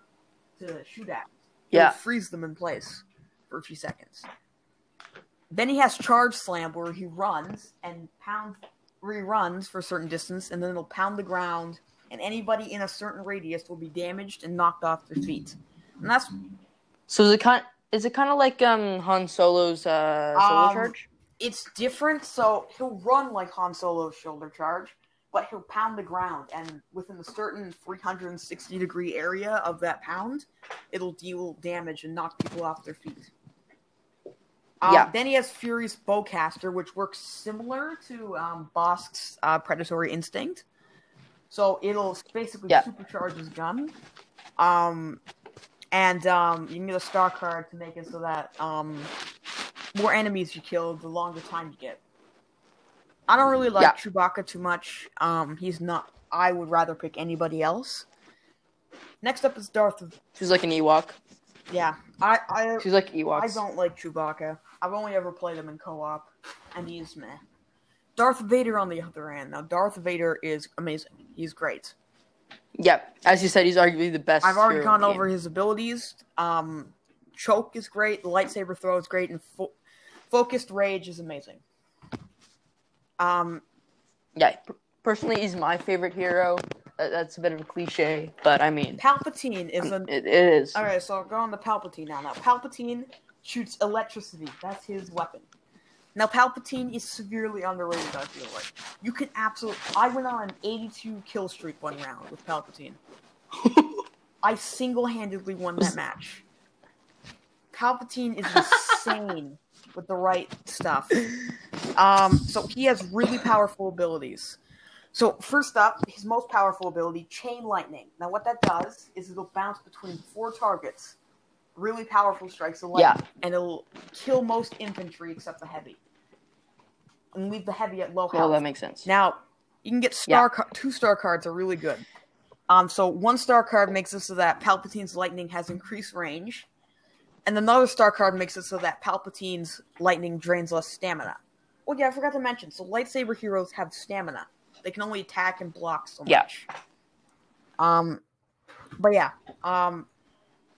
Speaker 2: to shoot at. It'll
Speaker 1: Yeah.
Speaker 2: freeze them in place for a few seconds. Then he has charge slam where he runs and pound where he runs for a certain distance and then it'll pound the ground and anybody in a certain radius will be damaged and knocked off their feet. And that's
Speaker 1: So is it kind? Is it kind of like um Han Solo's uh solo
Speaker 2: Um,
Speaker 1: charge?
Speaker 2: it's different, so he'll run like Han Solo's shoulder charge, but he'll pound the ground and within a certain 360 degree area of that pound, it'll deal damage and knock people off their feet. Um,
Speaker 1: Yeah.
Speaker 2: Then he has Fury's Bowcaster, which works similar to um, Bossk's uh, Predatory Instinct. So it'll basically
Speaker 1: Yeah.
Speaker 2: supercharge his gun. Um, and um, you can get a star card to make it so that um, more enemies you kill, the longer time you get. I don't really like
Speaker 1: Yeah.
Speaker 2: Chewbacca too much. Um, he's not. I would rather pick anybody else. Next up is Darth.
Speaker 1: She's like an Ewok.
Speaker 2: Yeah, I I
Speaker 1: She's like Ewoks.
Speaker 2: I don't like Chewbacca. I've only ever played him in co-op, and he's meh. Darth Vader, on the other hand, now Darth Vader is amazing. He's great.
Speaker 1: Yeah, as you said, he's arguably the best.
Speaker 2: I've already gone over his abilities. Um, choke is great. The lightsaber throw is great, and fo- focused rage is amazing. Um,
Speaker 1: Yeah, personally, he's my favorite hero. That's a bit of a cliche, but I mean,
Speaker 2: Palpatine is an
Speaker 1: it, it is.
Speaker 2: All right, so I'll go on to Palpatine now. Now, Palpatine shoots electricity. That's his weapon. Now, Palpatine is severely underrated. I feel like you can absolutely. I went on an 82 kill streak one round with Palpatine. I single-handedly won that match. Palpatine is insane with the right stuff. Um, so he has really powerful abilities. So first up, his most powerful ability, Chain Lightning. Now what that does is it'll bounce between four targets, really powerful strikes of lightning,
Speaker 1: Yeah.
Speaker 2: and it'll kill most infantry except the heavy, and leave the heavy at low
Speaker 1: Well,
Speaker 2: health.
Speaker 1: that makes sense.
Speaker 2: Now, you can get star car- two star cards are really good. Um, so one star card makes it so that Palpatine's lightning has increased range, and another star card makes it so that Palpatine's lightning drains less stamina. Oh yeah, I forgot to mention. So lightsaber heroes have stamina; they can only attack and block so
Speaker 1: Yeah.
Speaker 2: much. Um, but yeah, um,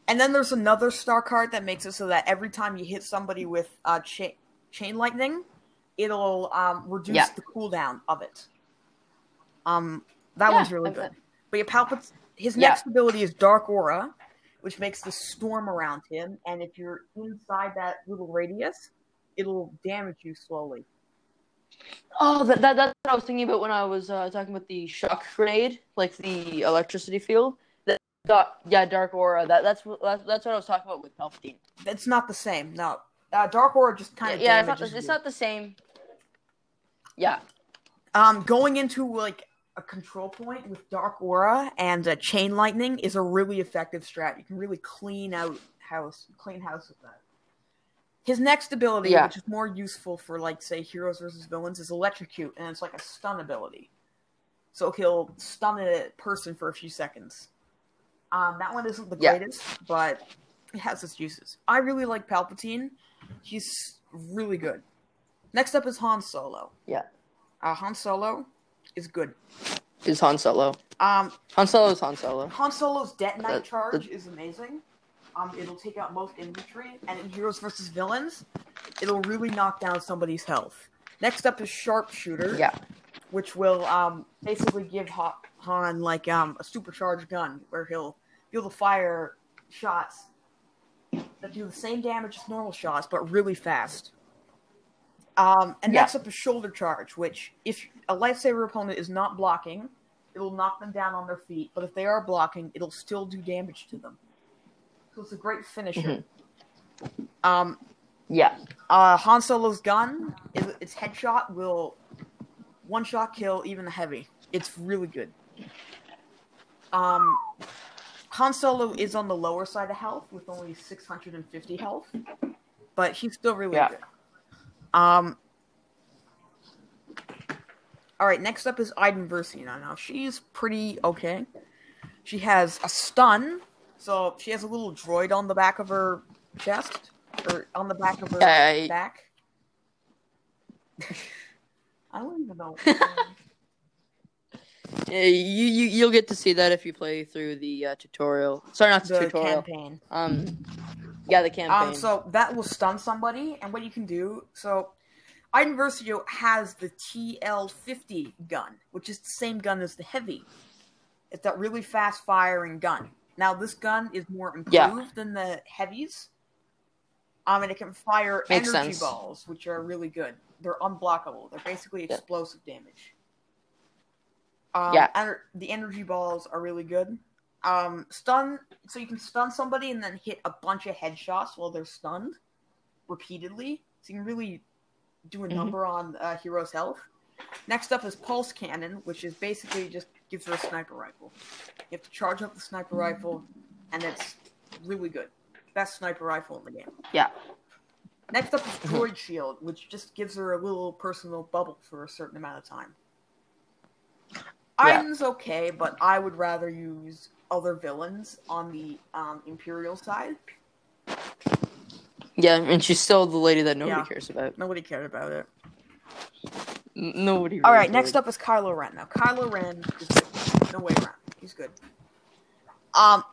Speaker 2: And then there's another star card that makes it so that every time you hit somebody with uh, chain chain lightning, it'll um, reduce
Speaker 1: Yeah.
Speaker 2: the cooldown of it. Um, that
Speaker 1: Yeah,
Speaker 2: one's really good. But your Palpatine, his
Speaker 1: Yeah.
Speaker 2: next ability is Dark Aura, which makes the storm around him, and if you're inside that little radius, it'll damage you slowly.
Speaker 1: Oh, that, that that's what I was thinking about when I was uh, talking about the shock grenade, like the electricity field. That, that yeah, dark aura. That that's what that's, that's what I was talking about with Palpatine.
Speaker 2: It's not the same. No, uh, Dark Aura just kind of
Speaker 1: yeah, it's not,
Speaker 2: damages
Speaker 1: it's not the same. Yeah,
Speaker 2: Um, going into like a control point with Dark Aura and uh, Chain Lightning is a really effective strat. You can really clean out house, clean house with that. His next ability,
Speaker 1: Yeah.
Speaker 2: which is more useful for like say heroes versus villains, is Electrocute, and it's like a stun ability. So he'll stun a person for a few seconds. Um, that one isn't the
Speaker 1: Yeah.
Speaker 2: greatest, but it has its uses. I really like Palpatine. He's really good. Next up is Han Solo.
Speaker 1: yeah.
Speaker 2: Uh, Han Solo is good.
Speaker 1: Is Han Solo?
Speaker 2: Um,
Speaker 1: Han Solo is Han Solo.
Speaker 2: Han Solo's detonate
Speaker 1: That-
Speaker 2: charge is amazing. Um, it'll take out most infantry, and in Heroes versus Villains, it'll really knock down somebody's health. Next up is Sharpshooter,
Speaker 1: Yeah,
Speaker 2: which will um, basically give Han like um, a supercharged gun, where he'll be able to fire shots that do the same damage as normal shots, but really fast. Um, and
Speaker 1: Yeah.
Speaker 2: next up is Shoulder Charge, which if a lightsaber opponent is not blocking, it'll knock them down on their feet. But if they are blocking, it'll still do damage to them. So it's a great finisher. Um,
Speaker 1: yeah,
Speaker 2: uh, Han Solo's gun, its headshot will one shot kill even the heavy. It's really good. Um, Han Solo is on the lower side of health with only 650 health, but he's still really
Speaker 1: Yeah.
Speaker 2: good. Um, all right, next up is Iden Versio. Now she's pretty okay. She has a stun, so she has a little droid on the back of her chest or on the back of her back. I don't even know.
Speaker 1: Yeah, you you you'll get to see that if you play through the uh, tutorial. Sorry, not the,
Speaker 2: the
Speaker 1: tutorial.
Speaker 2: campaign.
Speaker 1: Um, yeah, the campaign.
Speaker 2: Um, so that will stun somebody, and what you can do. So, Iden Versio has the TL50 gun, which is the same gun as the heavy. It's that really fast firing gun. Now, this gun is more improved
Speaker 1: Yeah.
Speaker 2: than the heavies. Um, and it can fire
Speaker 1: Makes
Speaker 2: energy
Speaker 1: sense.
Speaker 2: balls, which are really good. They're unblockable. They're basically
Speaker 1: Yeah.
Speaker 2: explosive damage. Um,
Speaker 1: Yeah.
Speaker 2: the energy balls are really good. Um, stun, so you can stun somebody and then hit a bunch of headshots while they're stunned repeatedly. So you can really do a
Speaker 1: Mhm.
Speaker 2: number on uh, hero's health. Next up is pulse cannon, which is basically just gives her a sniper rifle. You have to charge up the sniper rifle, and it's really good. Best sniper rifle in the game.
Speaker 1: yeah,
Speaker 2: Next up is droid shield, which just gives her a little personal bubble for a certain amount of time.
Speaker 1: Yeah.
Speaker 2: Iden's okay, but I would rather use other villains on the um, Imperial side.
Speaker 1: yeah, and she's still the lady that nobody
Speaker 2: Yeah.
Speaker 1: cares about.
Speaker 2: Nobody cared about it.
Speaker 1: N- nobody.
Speaker 2: All
Speaker 1: really
Speaker 2: right, next up is Kylo Ren. Now, Kylo Ren is good. No way around. He's good. Um,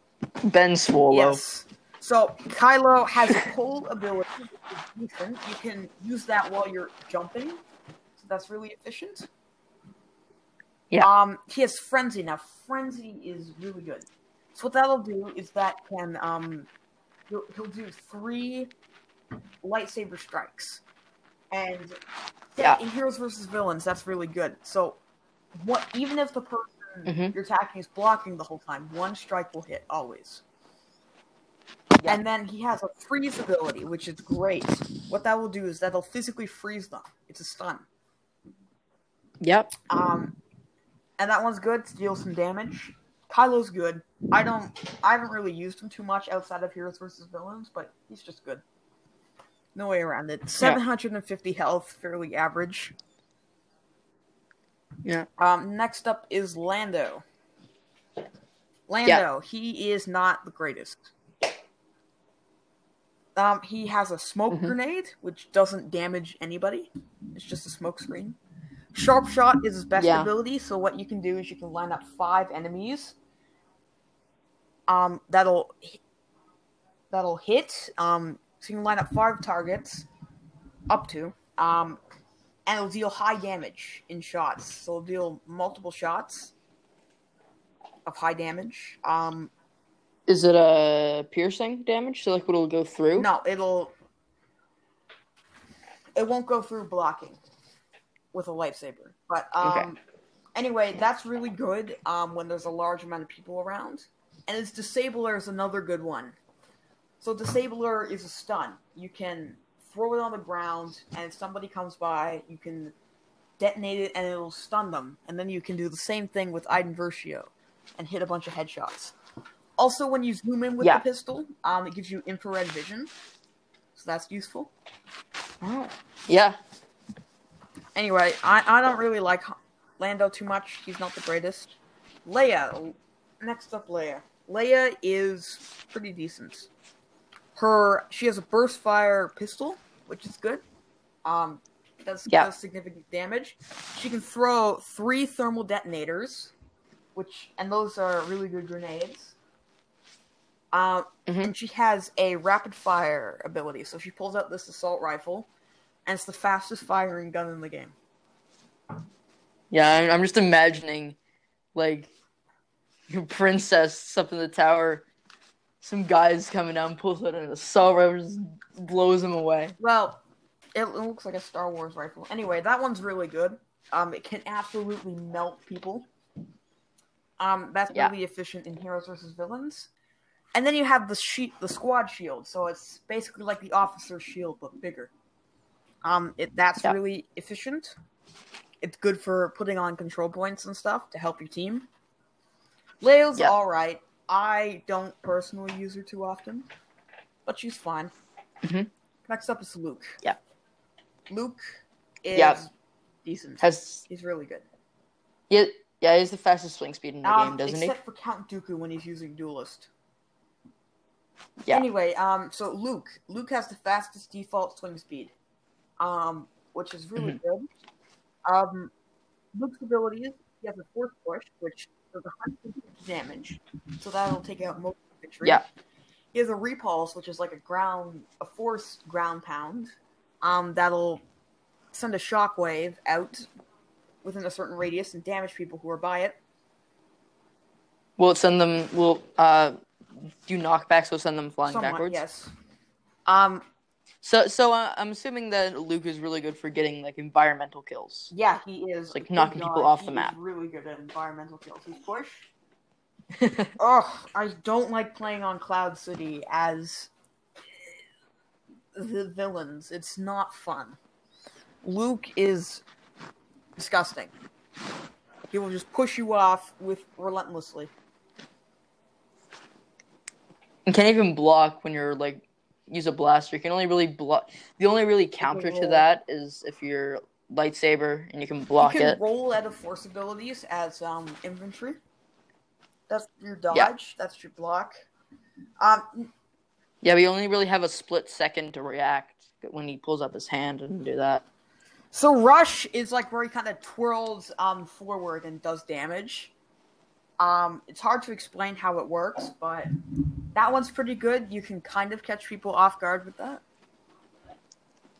Speaker 1: Ben Swallow.
Speaker 2: yes. So Kylo has a pull ability, which is decent. You can use that while you're jumping, so that's really efficient.
Speaker 1: Yeah.
Speaker 2: Um, he has frenzy now. Frenzy is really good. So what that'll do is that can um, he'll, he'll do three lightsaber strikes, and
Speaker 1: Yeah.
Speaker 2: in Heroes versus Villains, that's really good. So what? Even if the person
Speaker 1: Mhm.
Speaker 2: you're attacking is blocking the whole time, one strike will hit always.
Speaker 1: Yeah.
Speaker 2: And then he has a freeze ability, which is great. What that will do is that'll physically freeze them. It's a stun.
Speaker 1: Yep.
Speaker 2: Um, and that one's good to deal some damage. Kylo's good. I don't. I haven't really used him too much outside of Heroes versus Villains, but he's just good. No way around it. 750 health, fairly average.
Speaker 1: Yeah.
Speaker 2: Um, next up is Lando. Lando, he is not the greatest. Um, he has a smoke
Speaker 1: Mhm.
Speaker 2: grenade, which doesn't damage anybody. It's just a smoke screen. Sharp shot is his best
Speaker 1: Yeah.
Speaker 2: ability, so what you can do is you can line up five enemies. Um, that'll that'll hit. Um, so you can line up five targets, up to. Um, and it'll deal high damage in shots. So it'll deal multiple shots of high damage. Um,
Speaker 1: Is it a piercing damage? So like what'll go through?
Speaker 2: no, it'll. It won't go through blocking with a lightsaber. But um,
Speaker 1: Okay.
Speaker 2: anyway, that's really good um, when there's a large amount of people around. And its disabler is another good one. So disabler is a stun. You can throw it on the ground, and if somebody comes by, you can detonate it, and it'll stun them. And then you can do the same thing with Iden Versio and hit a bunch of headshots. Also, when you zoom in with
Speaker 1: Yeah.
Speaker 2: the pistol, um, it gives you infrared vision, so that's useful.
Speaker 1: Oh. Yeah.
Speaker 2: Anyway, I, I don't really like Lando too much. He's not the greatest. Leia. Next up, Leia. Leia is pretty decent. Her she has a burst fire pistol, which is good. Um, does,
Speaker 1: Yeah.
Speaker 2: does significant damage. She can throw three thermal detonators, which and those are really good grenades. Um,
Speaker 1: Mhm.
Speaker 2: and she has a rapid fire ability. So she pulls out this assault rifle, and it's the fastest firing gun in the game.
Speaker 1: Yeah, I'm, I'm just imagining, like, your princess up in the tower, some guys coming down, pulls out an assault rifle, just blows them away.
Speaker 2: Well, it, it looks like a Star Wars rifle. Anyway, that one's really good. Um, it can absolutely melt people. Um, that's
Speaker 1: Yeah.
Speaker 2: really efficient in heroes versus villains. And then you have the sheet, the squad shield. So it's basically like the officer's shield but bigger. Um, it that's
Speaker 1: Yeah.
Speaker 2: really efficient. It's good for putting on control points and stuff to help your team. Leia's
Speaker 1: Yeah.
Speaker 2: all right. I don't personally use her too often, but she's fine.
Speaker 1: Mhm.
Speaker 2: Next up is Luke.
Speaker 1: Yeah.
Speaker 2: Luke is
Speaker 1: Yeah.
Speaker 2: decent.
Speaker 1: Has
Speaker 2: He's really good.
Speaker 1: yeah, yeah, he's the fastest swing speed in the
Speaker 2: Um,
Speaker 1: game, doesn't he?
Speaker 2: except for Count Dooku when he's using Duelist.
Speaker 1: Yeah.
Speaker 2: Anyway, um, so Luke, Luke has the fastest default swing speed, um, which is really
Speaker 1: Mm-hmm.
Speaker 2: good. Um, Luke's ability is he has a force push, which does 150 damage, so that'll take out most infantry.
Speaker 1: Yeah.
Speaker 2: He has a repulse, which is like a ground, a force ground pound. Um, that'll send a shockwave out within a certain radius and damage people who are by it.
Speaker 1: Will it send them? Will uh do knockbacks? Will send them flying
Speaker 2: Somewhat,
Speaker 1: backwards?
Speaker 2: yes. Um,
Speaker 1: So, so uh, I'm assuming that Luke is really good for getting like environmental kills.
Speaker 2: yeah, he is
Speaker 1: Like knocking
Speaker 2: good
Speaker 1: people off
Speaker 2: He
Speaker 1: the map.
Speaker 2: really good at environmental kills. He's push. Ugh, I don't like playing on Cloud City as the villains. It's not fun. Luke is disgusting. He will just push you off with relentlessly.
Speaker 1: You can't even block when you're like use a blaster. You can only really block. The only really counter to that is if you're lightsaber and you can block
Speaker 2: you can
Speaker 1: it.
Speaker 2: roll out of force abilities as um infantry. That's your dodge.
Speaker 1: Yeah.
Speaker 2: That's your block. Um,
Speaker 1: Yeah, we only really have a split second to react when he pulls up his hand and do that.
Speaker 2: So rush is like where he kind of twirls um forward and does damage. Um, it's hard to explain how it works, but that one's pretty good. You can kind of catch people off guard with that.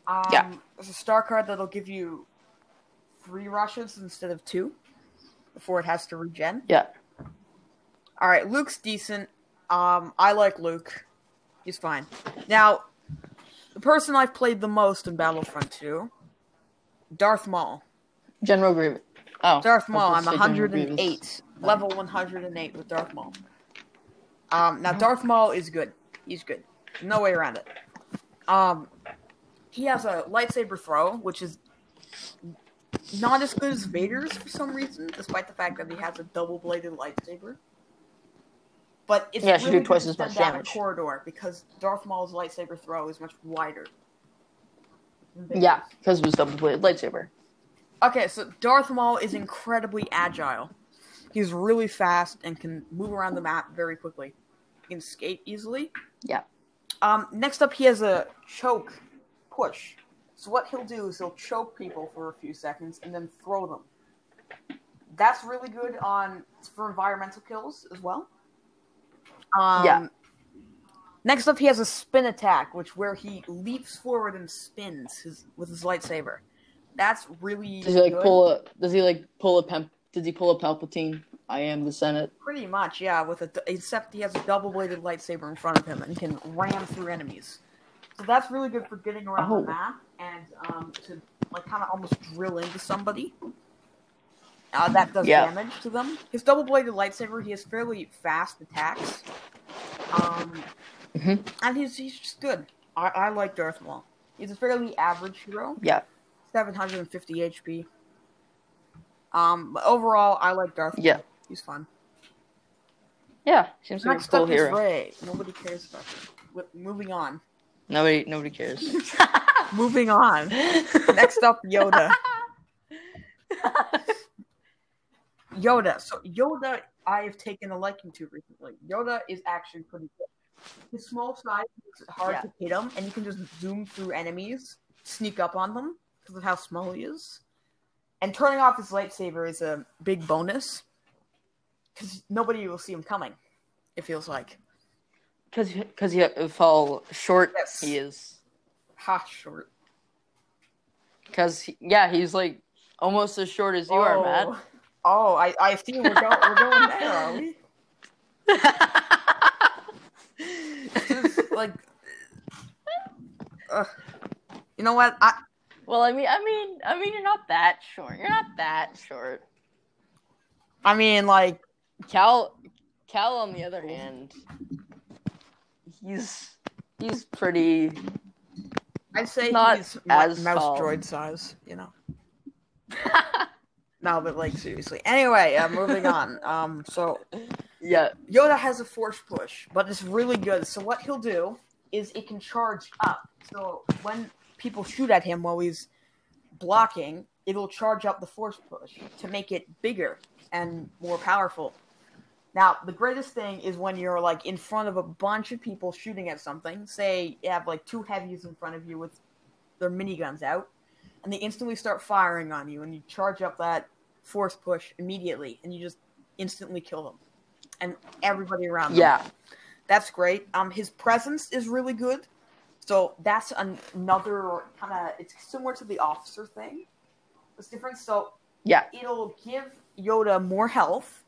Speaker 2: Um,
Speaker 1: Yeah.
Speaker 2: There's a star card that'll give you three rushes instead of two before it has to regen.
Speaker 1: Yeah.
Speaker 2: All right, Luke's decent. Um, I like Luke. He's fine. Now, the person I've played the most in Battlefront 2, Darth Maul.
Speaker 1: General Grievous. Oh,
Speaker 2: Darth Maul. I'm
Speaker 1: gonna say General Grievous.
Speaker 2: 108, level 108 with Darth Maul. Um, now Darth Maul is good. He's good. No way around it. Um, he has a lightsaber throw, which is not as good as Vader's for some reason, despite the fact that he has a double-bladed lightsaber. But it's
Speaker 1: Yeah,
Speaker 2: really
Speaker 1: do twice as much damage.
Speaker 2: Corridor because Darth Maul's lightsaber throw is much wider.
Speaker 1: Yeah, because it was double bladed lightsaber.
Speaker 2: Okay, so Darth Maul is incredibly agile. He's really fast and can move around the map very quickly. He can skate easily.
Speaker 1: Yeah.
Speaker 2: Um, next up, he has a choke push. So what he'll do is he'll choke people for a few seconds and then throw them. That's really good on for environmental kills as well. Um,
Speaker 1: Yeah.
Speaker 2: Next up, he has a spin attack, which where he leaps forward and spins his with his lightsaber. That's really
Speaker 1: Does he like
Speaker 2: good.
Speaker 1: pull a? Does he like pull a pem? Does he pull a Palpatine? I am the Senate.
Speaker 2: Pretty much, yeah. With a except he has a double bladed lightsaber in front of him and can ram through enemies. So that's really good for getting around
Speaker 1: Oh.
Speaker 2: the map and um, to like kind of almost drill into somebody. Uh, that does
Speaker 1: Yeah.
Speaker 2: damage to them. His double bladed lightsaber, he has fairly fast attacks. Um,
Speaker 1: Mhm.
Speaker 2: and he's he's just good. I, I like Darth Maul. He's a fairly average hero.
Speaker 1: Yeah.
Speaker 2: 750 HP. Um, but overall, I like Darth.
Speaker 1: Yeah.
Speaker 2: He's fun.
Speaker 1: Yeah. Seems like a
Speaker 2: Next
Speaker 1: cool
Speaker 2: up is
Speaker 1: hero.
Speaker 2: Rey. Nobody cares about him. Moving on.
Speaker 1: Nobody. Nobody cares.
Speaker 2: Moving on. Next up, Yoda. Yoda. So Yoda, I have taken a liking to recently. Yoda is actually pretty good. His small size makes it hard
Speaker 1: Yeah.
Speaker 2: to hit him, and you can just zoom through enemies, sneak up on them because of how small he is. And turning off his lightsaber is a big bonus because nobody will see him coming. It feels like
Speaker 1: Because because he of how uh, short
Speaker 2: Yes.
Speaker 1: he is.
Speaker 2: ha short.
Speaker 1: Because yeah, he's like almost as short as you are, oh. Matt.
Speaker 2: Oh, I, I see. We're, go- we're going there, are we? Like, ugh. you know what? I
Speaker 1: well, I mean, I mean, I mean, you're not that short. You're not that short.
Speaker 2: I mean, like,
Speaker 1: Cal, Cal, on the other hand, he's he's pretty.
Speaker 2: I'd say
Speaker 1: Not
Speaker 2: he's
Speaker 1: as
Speaker 2: mouse
Speaker 1: tall.
Speaker 2: droid size. You know. No, but like seriously. Anyway, uh, moving on. Um, so
Speaker 1: yeah,
Speaker 2: Yoda has a force push, but it's really good. So what he'll do is it can charge up. So when people shoot at him while he's blocking, it'll charge up the force push to make it bigger and more powerful. Now, the greatest thing is when you're like in front of a bunch of people shooting at something. Say you have like two heavies in front of you with their miniguns out, and they instantly start firing on you, and you charge up that force push immediately, and you just instantly kill them and everybody around them.
Speaker 1: yeah,
Speaker 2: That's great. Um, his presence is really good. So that's an- another kind of it's similar to the officer thing. It's different. So
Speaker 1: yeah,
Speaker 2: it'll give Yoda more health,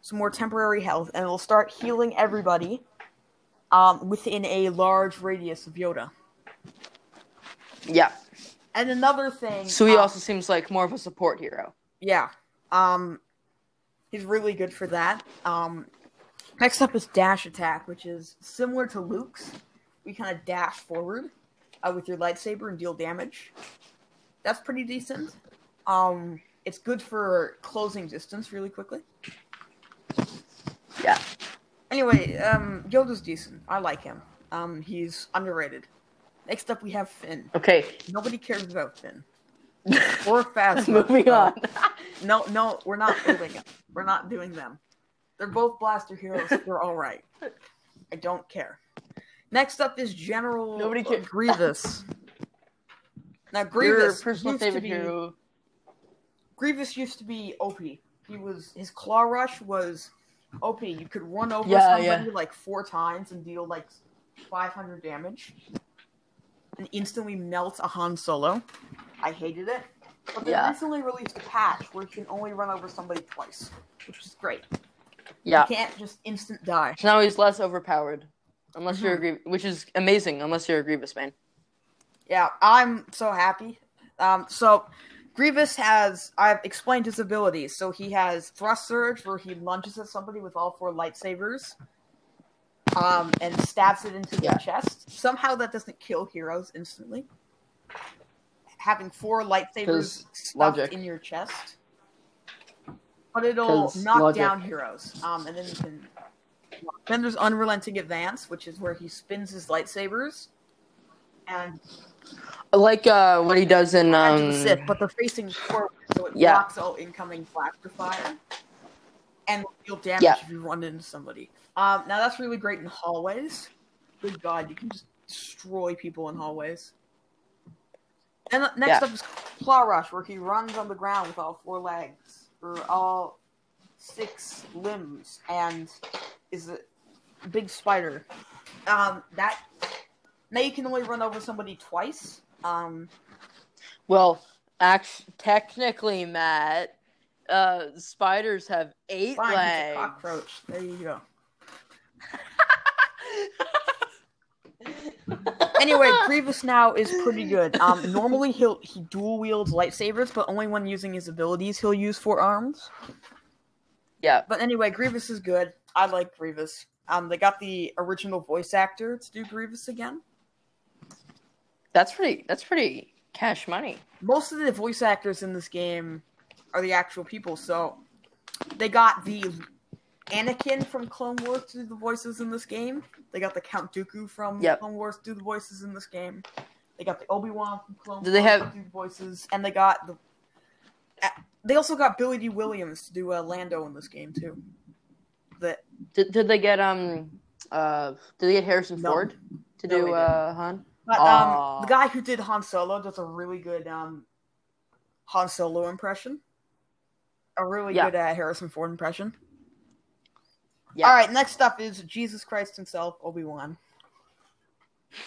Speaker 2: some more temporary health, and it'll start healing everybody um, within a large radius of Yoda.
Speaker 1: yeah.
Speaker 2: And another thing.
Speaker 1: So he
Speaker 2: um,
Speaker 1: also seems like more of a support hero.
Speaker 2: Yeah. Um he's really good for that. Um next up is dash attack, which is similar to Luke's. We kind of dash forward uh, with your lightsaber and deal damage. That's pretty decent. Um it's good for closing distance really quickly.
Speaker 1: Yeah,
Speaker 2: Anyway, um Yoda's decent. I like him. Um he's underrated. Next up we have Finn.
Speaker 1: okay.
Speaker 2: Nobody cares about Finn. Or fast.
Speaker 1: Moving
Speaker 2: Uh,
Speaker 1: on.
Speaker 2: No, no, we're not doing it. We're not doing them. They're both blaster heroes. They're all right. I don't care. Next up is General
Speaker 1: Nobody cares.
Speaker 2: Grievous. Now
Speaker 1: Your
Speaker 2: Grievous
Speaker 1: personal
Speaker 2: used to
Speaker 1: favorite
Speaker 2: be,
Speaker 1: hero.
Speaker 2: Grievous used to be OP. He was his claw rush was OP. You could run over
Speaker 1: Yeah,
Speaker 2: somebody
Speaker 1: yeah.
Speaker 2: like four times and deal like 500 damage, and instantly melt a Han Solo. I hated it. But they
Speaker 1: Yeah.
Speaker 2: recently released a patch where you can only run over somebody twice, which is great.
Speaker 1: Yeah.
Speaker 2: You can't just instant die.
Speaker 1: So now he's less overpowered, unless you're a
Speaker 2: Mhm.
Speaker 1: Grievous, which is amazing. Unless you're a Grievous man.
Speaker 2: Yeah, I'm so happy. Um, so Grievous has I've explained his abilities. So he has thrust surge where he lunges at somebody with all four lightsabers. Um, and stabs it into
Speaker 1: Yeah.
Speaker 2: their chest. Somehow that doesn't kill heroes instantly. Having four lightsabers stuffed
Speaker 1: logic.
Speaker 2: in your chest. But it'll knock
Speaker 1: logic.
Speaker 2: down heroes. Um, and then you can then there's unrelenting advance, which is where he spins his lightsabers and
Speaker 1: Like uh, what he does in um.
Speaker 2: the Sith, but they're facing forward, so it
Speaker 1: Yeah.
Speaker 2: blocks all incoming blaster fire and deal damage
Speaker 1: Yeah.
Speaker 2: if you run into somebody. Um, now that's really great in hallways. Good God, you can just destroy people in hallways. And next
Speaker 1: Yeah.
Speaker 2: up is Claw Rush, where he runs on the ground with all four legs or all six limbs and is a big spider. Um, that now you can only run over somebody twice. Um,
Speaker 1: Well, act- technically, Matt, uh, spiders have eight
Speaker 2: fine,
Speaker 1: legs.
Speaker 2: cockroach. There you go. Anyway, Grievous now is pretty good. Um, normally he'll he dual wields lightsabers, but only when using his abilities he'll use four arms.
Speaker 1: Yeah,
Speaker 2: But anyway, Grievous is good. I like Grievous. Um, they got the original voice actor to do Grievous again.
Speaker 1: that's pretty. That's pretty cash money.
Speaker 2: Most of the voice actors in this game are the actual people, so they got the Anakin from Clone Wars to do the voices in this game. They got the Count Dooku from
Speaker 1: Yep.
Speaker 2: Clone Wars to do the voices in this game. They got the Obi Wan from Clone
Speaker 1: they
Speaker 2: Wars
Speaker 1: have-
Speaker 2: to do the voices, and they got the. They also got Billy Dee Williams to do uh, Lando in this game too. The
Speaker 1: Did, did they get um uh did they get Harrison
Speaker 2: No.
Speaker 1: Ford to
Speaker 2: No,
Speaker 1: do uh Han?
Speaker 2: But
Speaker 1: Aw.
Speaker 2: um, the guy who did Han Solo does a really good um, Han Solo impression. A really
Speaker 1: Yeah.
Speaker 2: good uh, Harrison Ford impression.
Speaker 1: Yeah.
Speaker 2: All right, next up is Jesus Christ himself, Obi Wan.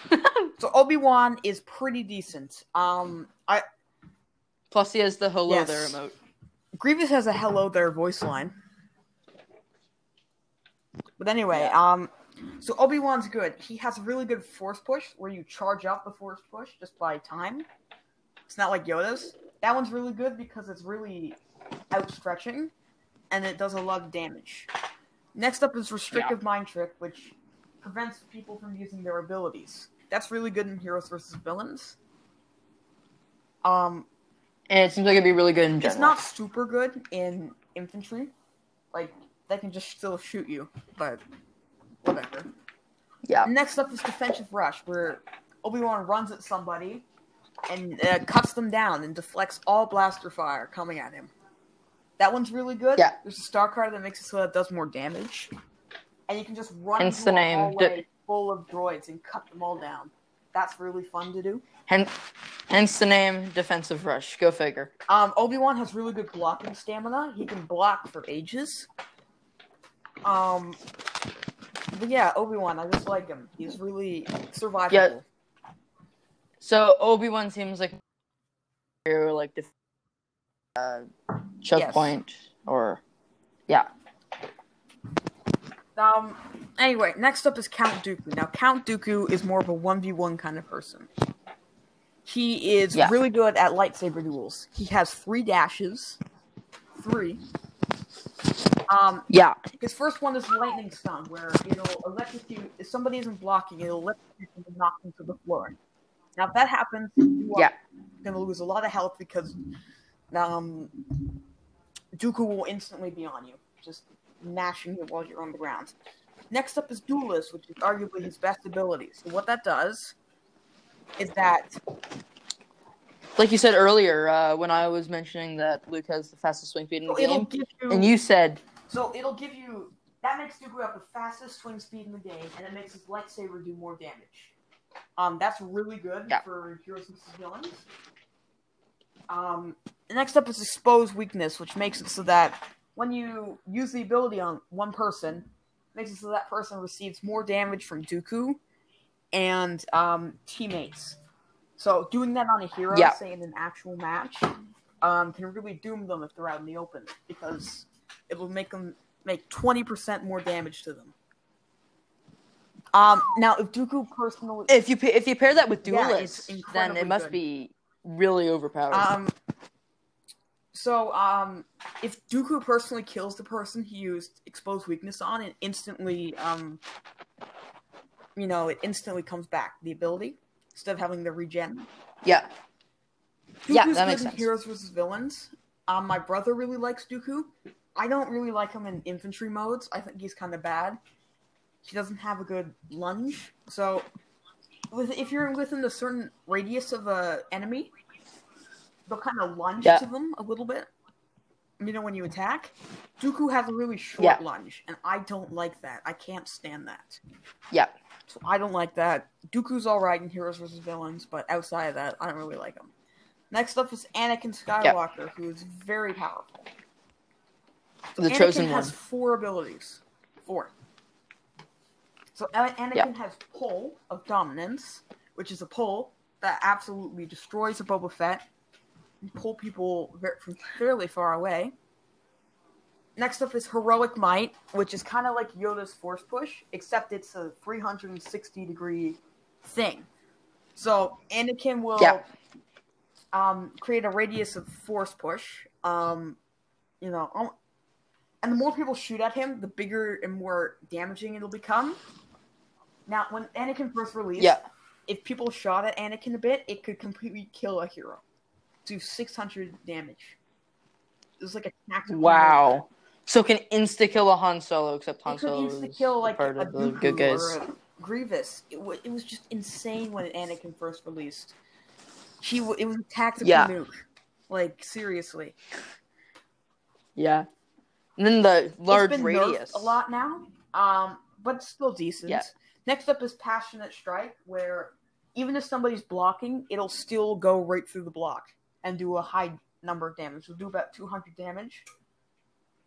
Speaker 2: so Obi Wan is pretty decent. Um, I
Speaker 1: Plus he has the hello
Speaker 2: Yes.
Speaker 1: there emote.
Speaker 2: Grievous has a hello there voice line. But anyway,
Speaker 1: Yeah.
Speaker 2: um so Obi-Wan's good. He has a really good force push where you charge up the force push just by time. It's not like Yoda's. That one's really good because it's really outstretching and it does a lot of damage. Next up is restrictive mind trick, which prevents people from using their abilities. That's really good in heroes versus villains. Um
Speaker 1: And it seems like it'd be really good in general.
Speaker 2: it's not super good in infantry. Like they can just still shoot you, but whatever.
Speaker 1: Yeah.
Speaker 2: Next up is defensive rush, where Obi Wan runs at somebody and uh, cuts them down and deflects all blaster fire coming at him. That one's really good.
Speaker 1: Yeah.
Speaker 2: There's a star card that makes it so that it does more damage, and you can just run
Speaker 1: Hence the name. D-
Speaker 2: full of droids and cut them all down. That's really fun to do.
Speaker 1: Hence, hence the name Defensive Rush. Go figure.
Speaker 2: Um, Obi Wan has really good blocking stamina. He can block for ages. Um, but yeah, Obi Wan, I just like him. He's really survivable.
Speaker 1: Yeah. So Obi Wan seems like like def- uh, choke
Speaker 2: Yes.
Speaker 1: point or yeah.
Speaker 2: Um. Anyway, next up is Count Dooku. Now, Count Dooku is more of a one v one kind of person. He is
Speaker 1: Yeah.
Speaker 2: really good at lightsaber duels. He has three dashes. Three. Um,
Speaker 1: Yeah.
Speaker 2: His first one is lightning stun, where it'll electrocute. If somebody isn't blocking, it'll electrocute them and knock them to the floor. Now, if that happens, you are
Speaker 1: Yeah.
Speaker 2: going to lose a lot of health because um, Dooku will instantly be on you, just mashing you while you're on the ground. Next up is Duelist, which is arguably his best ability. So what that does is that
Speaker 1: Like you said earlier, uh, when I was mentioning that Luke has the fastest swing speed in the game,
Speaker 2: you,
Speaker 1: and you said
Speaker 2: so it'll give you that makes Dooku have the fastest swing speed in the game, and it makes his lightsaber do more damage. Um, that's really good
Speaker 1: Yeah.
Speaker 2: for heroes versus villains. Um, next up is expose weakness, which makes it so that when you use the ability on one person, makes it so that person receives more damage from Dooku and um, teammates. So doing that on a hero,
Speaker 1: Yeah.
Speaker 2: say in an actual match, um, can really doom them if they're out in the open because it will make them make twenty percent more damage to them. Um, now if Dooku personally,
Speaker 1: if you if you pair that with
Speaker 2: Yeah,
Speaker 1: Duelist,
Speaker 2: it's
Speaker 1: then it must
Speaker 2: good.
Speaker 1: be really overpowered.
Speaker 2: um, so um, if Dooku personally kills the person he used exposed weakness on, it instantly um, you know, it instantly comes back the ability instead of having the regen.
Speaker 1: yeah. Yeah, that makes sense.
Speaker 2: Heroes versus villains. Um, my brother really likes Dooku. I don't really like him in infantry modes. I think he's kind of bad. He doesn't have a good lunge. So, with, if you're within a certain radius of a enemy, they'll kind of lunge
Speaker 1: Yeah.
Speaker 2: to them a little bit. You know, when you attack, Dooku has a really short
Speaker 1: Yeah.
Speaker 2: lunge, and I don't like that. I can't stand that.
Speaker 1: Yeah.
Speaker 2: So I don't like that. Dooku's alright in Heroes vs. Villains, but outside of that, I don't really like him. Next up is Anakin Skywalker, who is very powerful. So
Speaker 1: The
Speaker 2: Anakin
Speaker 1: chosen
Speaker 2: has
Speaker 1: one.
Speaker 2: four abilities. Four. So Anakin
Speaker 1: Yeah.
Speaker 2: has pull of dominance, which is a pull that absolutely destroys a Boba Fett and pull people from fairly far away. Next up is heroic might, which is kind of like Yoda's force push, except it's a 360 degree thing. So Anakin will
Speaker 1: Yeah.
Speaker 2: um, create a radius of force push. Um, you know, um, and the more people shoot at him, the bigger and more damaging it'll become. Now, when Anakin first released,
Speaker 1: Yeah.
Speaker 2: if people shot at Anakin a bit, it could completely kill a hero. Do 600 damage. It was like a tactical.
Speaker 1: Wow. So can insta kill a Han Solo, except Han Solo
Speaker 2: insta
Speaker 1: is
Speaker 2: kill like
Speaker 1: part
Speaker 2: a
Speaker 1: of the good guys.
Speaker 2: Grievous. It, wa it was just insane when Anakin first released. He w- it was a tactical
Speaker 1: Yeah.
Speaker 2: nuke. Like seriously,
Speaker 1: Yeah. And then the large
Speaker 2: it's been
Speaker 1: radius.
Speaker 2: a lot now, um, but still decent.
Speaker 1: Yeah.
Speaker 2: Next up is Passionate Strike, where even if somebody's blocking, it'll still go right through the block and do a high number of damage. It'll do about 200 damage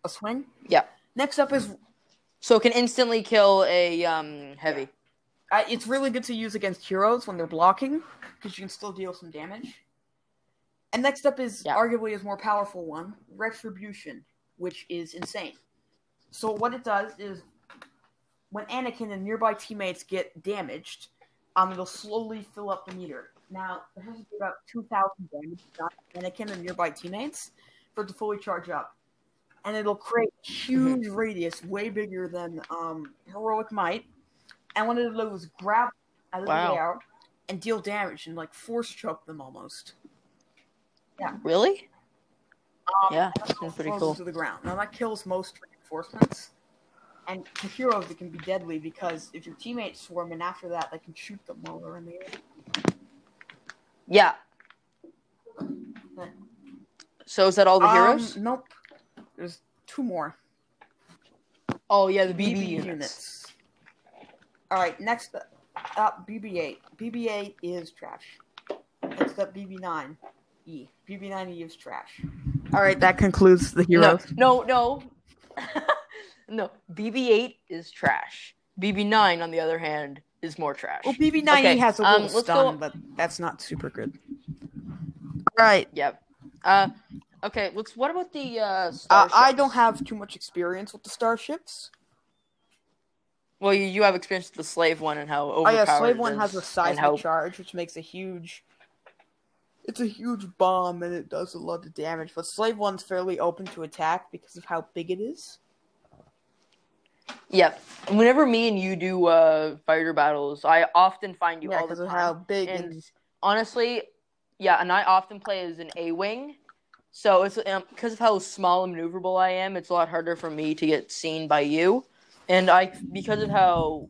Speaker 2: a swing.
Speaker 1: Yeah.
Speaker 2: Next up is
Speaker 1: So it can instantly kill a um heavy.
Speaker 2: uh, it's really good to use against heroes when they're blocking because you can still deal some damage. And next up is
Speaker 1: Yeah.
Speaker 2: arguably his more powerful one, Retribution, which is insane. So what it does is when Anakin and nearby teammates get damaged, um, it'll slowly fill up the meter. Now it has to be about two thousand damage to Anakin and nearby teammates for it to fully charge up, and it'll create huge radius, way bigger than um, heroic might. And what it'll do grab out of
Speaker 1: Wow.
Speaker 2: the air and deal damage and like force choke them almost. Yeah.
Speaker 1: Really?
Speaker 2: Um,
Speaker 1: Yeah,
Speaker 2: that's
Speaker 1: pretty cool.
Speaker 2: To the ground. Now that kills most reinforcements, and to heroes it can be deadly because if your teammates swarm and after that they can shoot them while they're in the air.
Speaker 1: Yeah. So is that all the
Speaker 2: Um,
Speaker 1: heroes?
Speaker 2: Nope. There's two more.
Speaker 1: Oh yeah, the BB,
Speaker 2: BB
Speaker 1: units.
Speaker 2: units. All right, next up, BB-8. BB-8 is trash. Next up, BB-9. E. BB-9E is trash. All right, that concludes the
Speaker 1: No,
Speaker 2: heroes.
Speaker 1: no, no. no, BB-8 is trash. BB-9, on the other hand, is more trash.
Speaker 2: Well, BB-9E
Speaker 1: Okay,
Speaker 2: has a
Speaker 1: um,
Speaker 2: little
Speaker 1: let's
Speaker 2: stun,
Speaker 1: go-
Speaker 2: but that's not super good. All right.
Speaker 1: Yep. Uh, okay. Let's. What about the uh?
Speaker 2: Uh, I don't have too much experience with the starships.
Speaker 1: Well, you, you have experience with the slave one and how
Speaker 2: Oh
Speaker 1: overpowered.
Speaker 2: yeah, Slave One has a seismic
Speaker 1: how
Speaker 2: charge, which makes a huge. It's a huge bomb, and it does a lot of damage. But Slave One's fairly open to attack because of how big it is.
Speaker 1: Yep. And whenever me and you do uh fighter battles, I often find you
Speaker 2: Yeah,
Speaker 1: all the
Speaker 2: because
Speaker 1: time.
Speaker 2: of how big
Speaker 1: and
Speaker 2: and
Speaker 1: honestly, yeah, and I often play as an A wing, so it's um, because of how small and maneuverable I am. It's a lot harder for me to get seen by you, and I because of how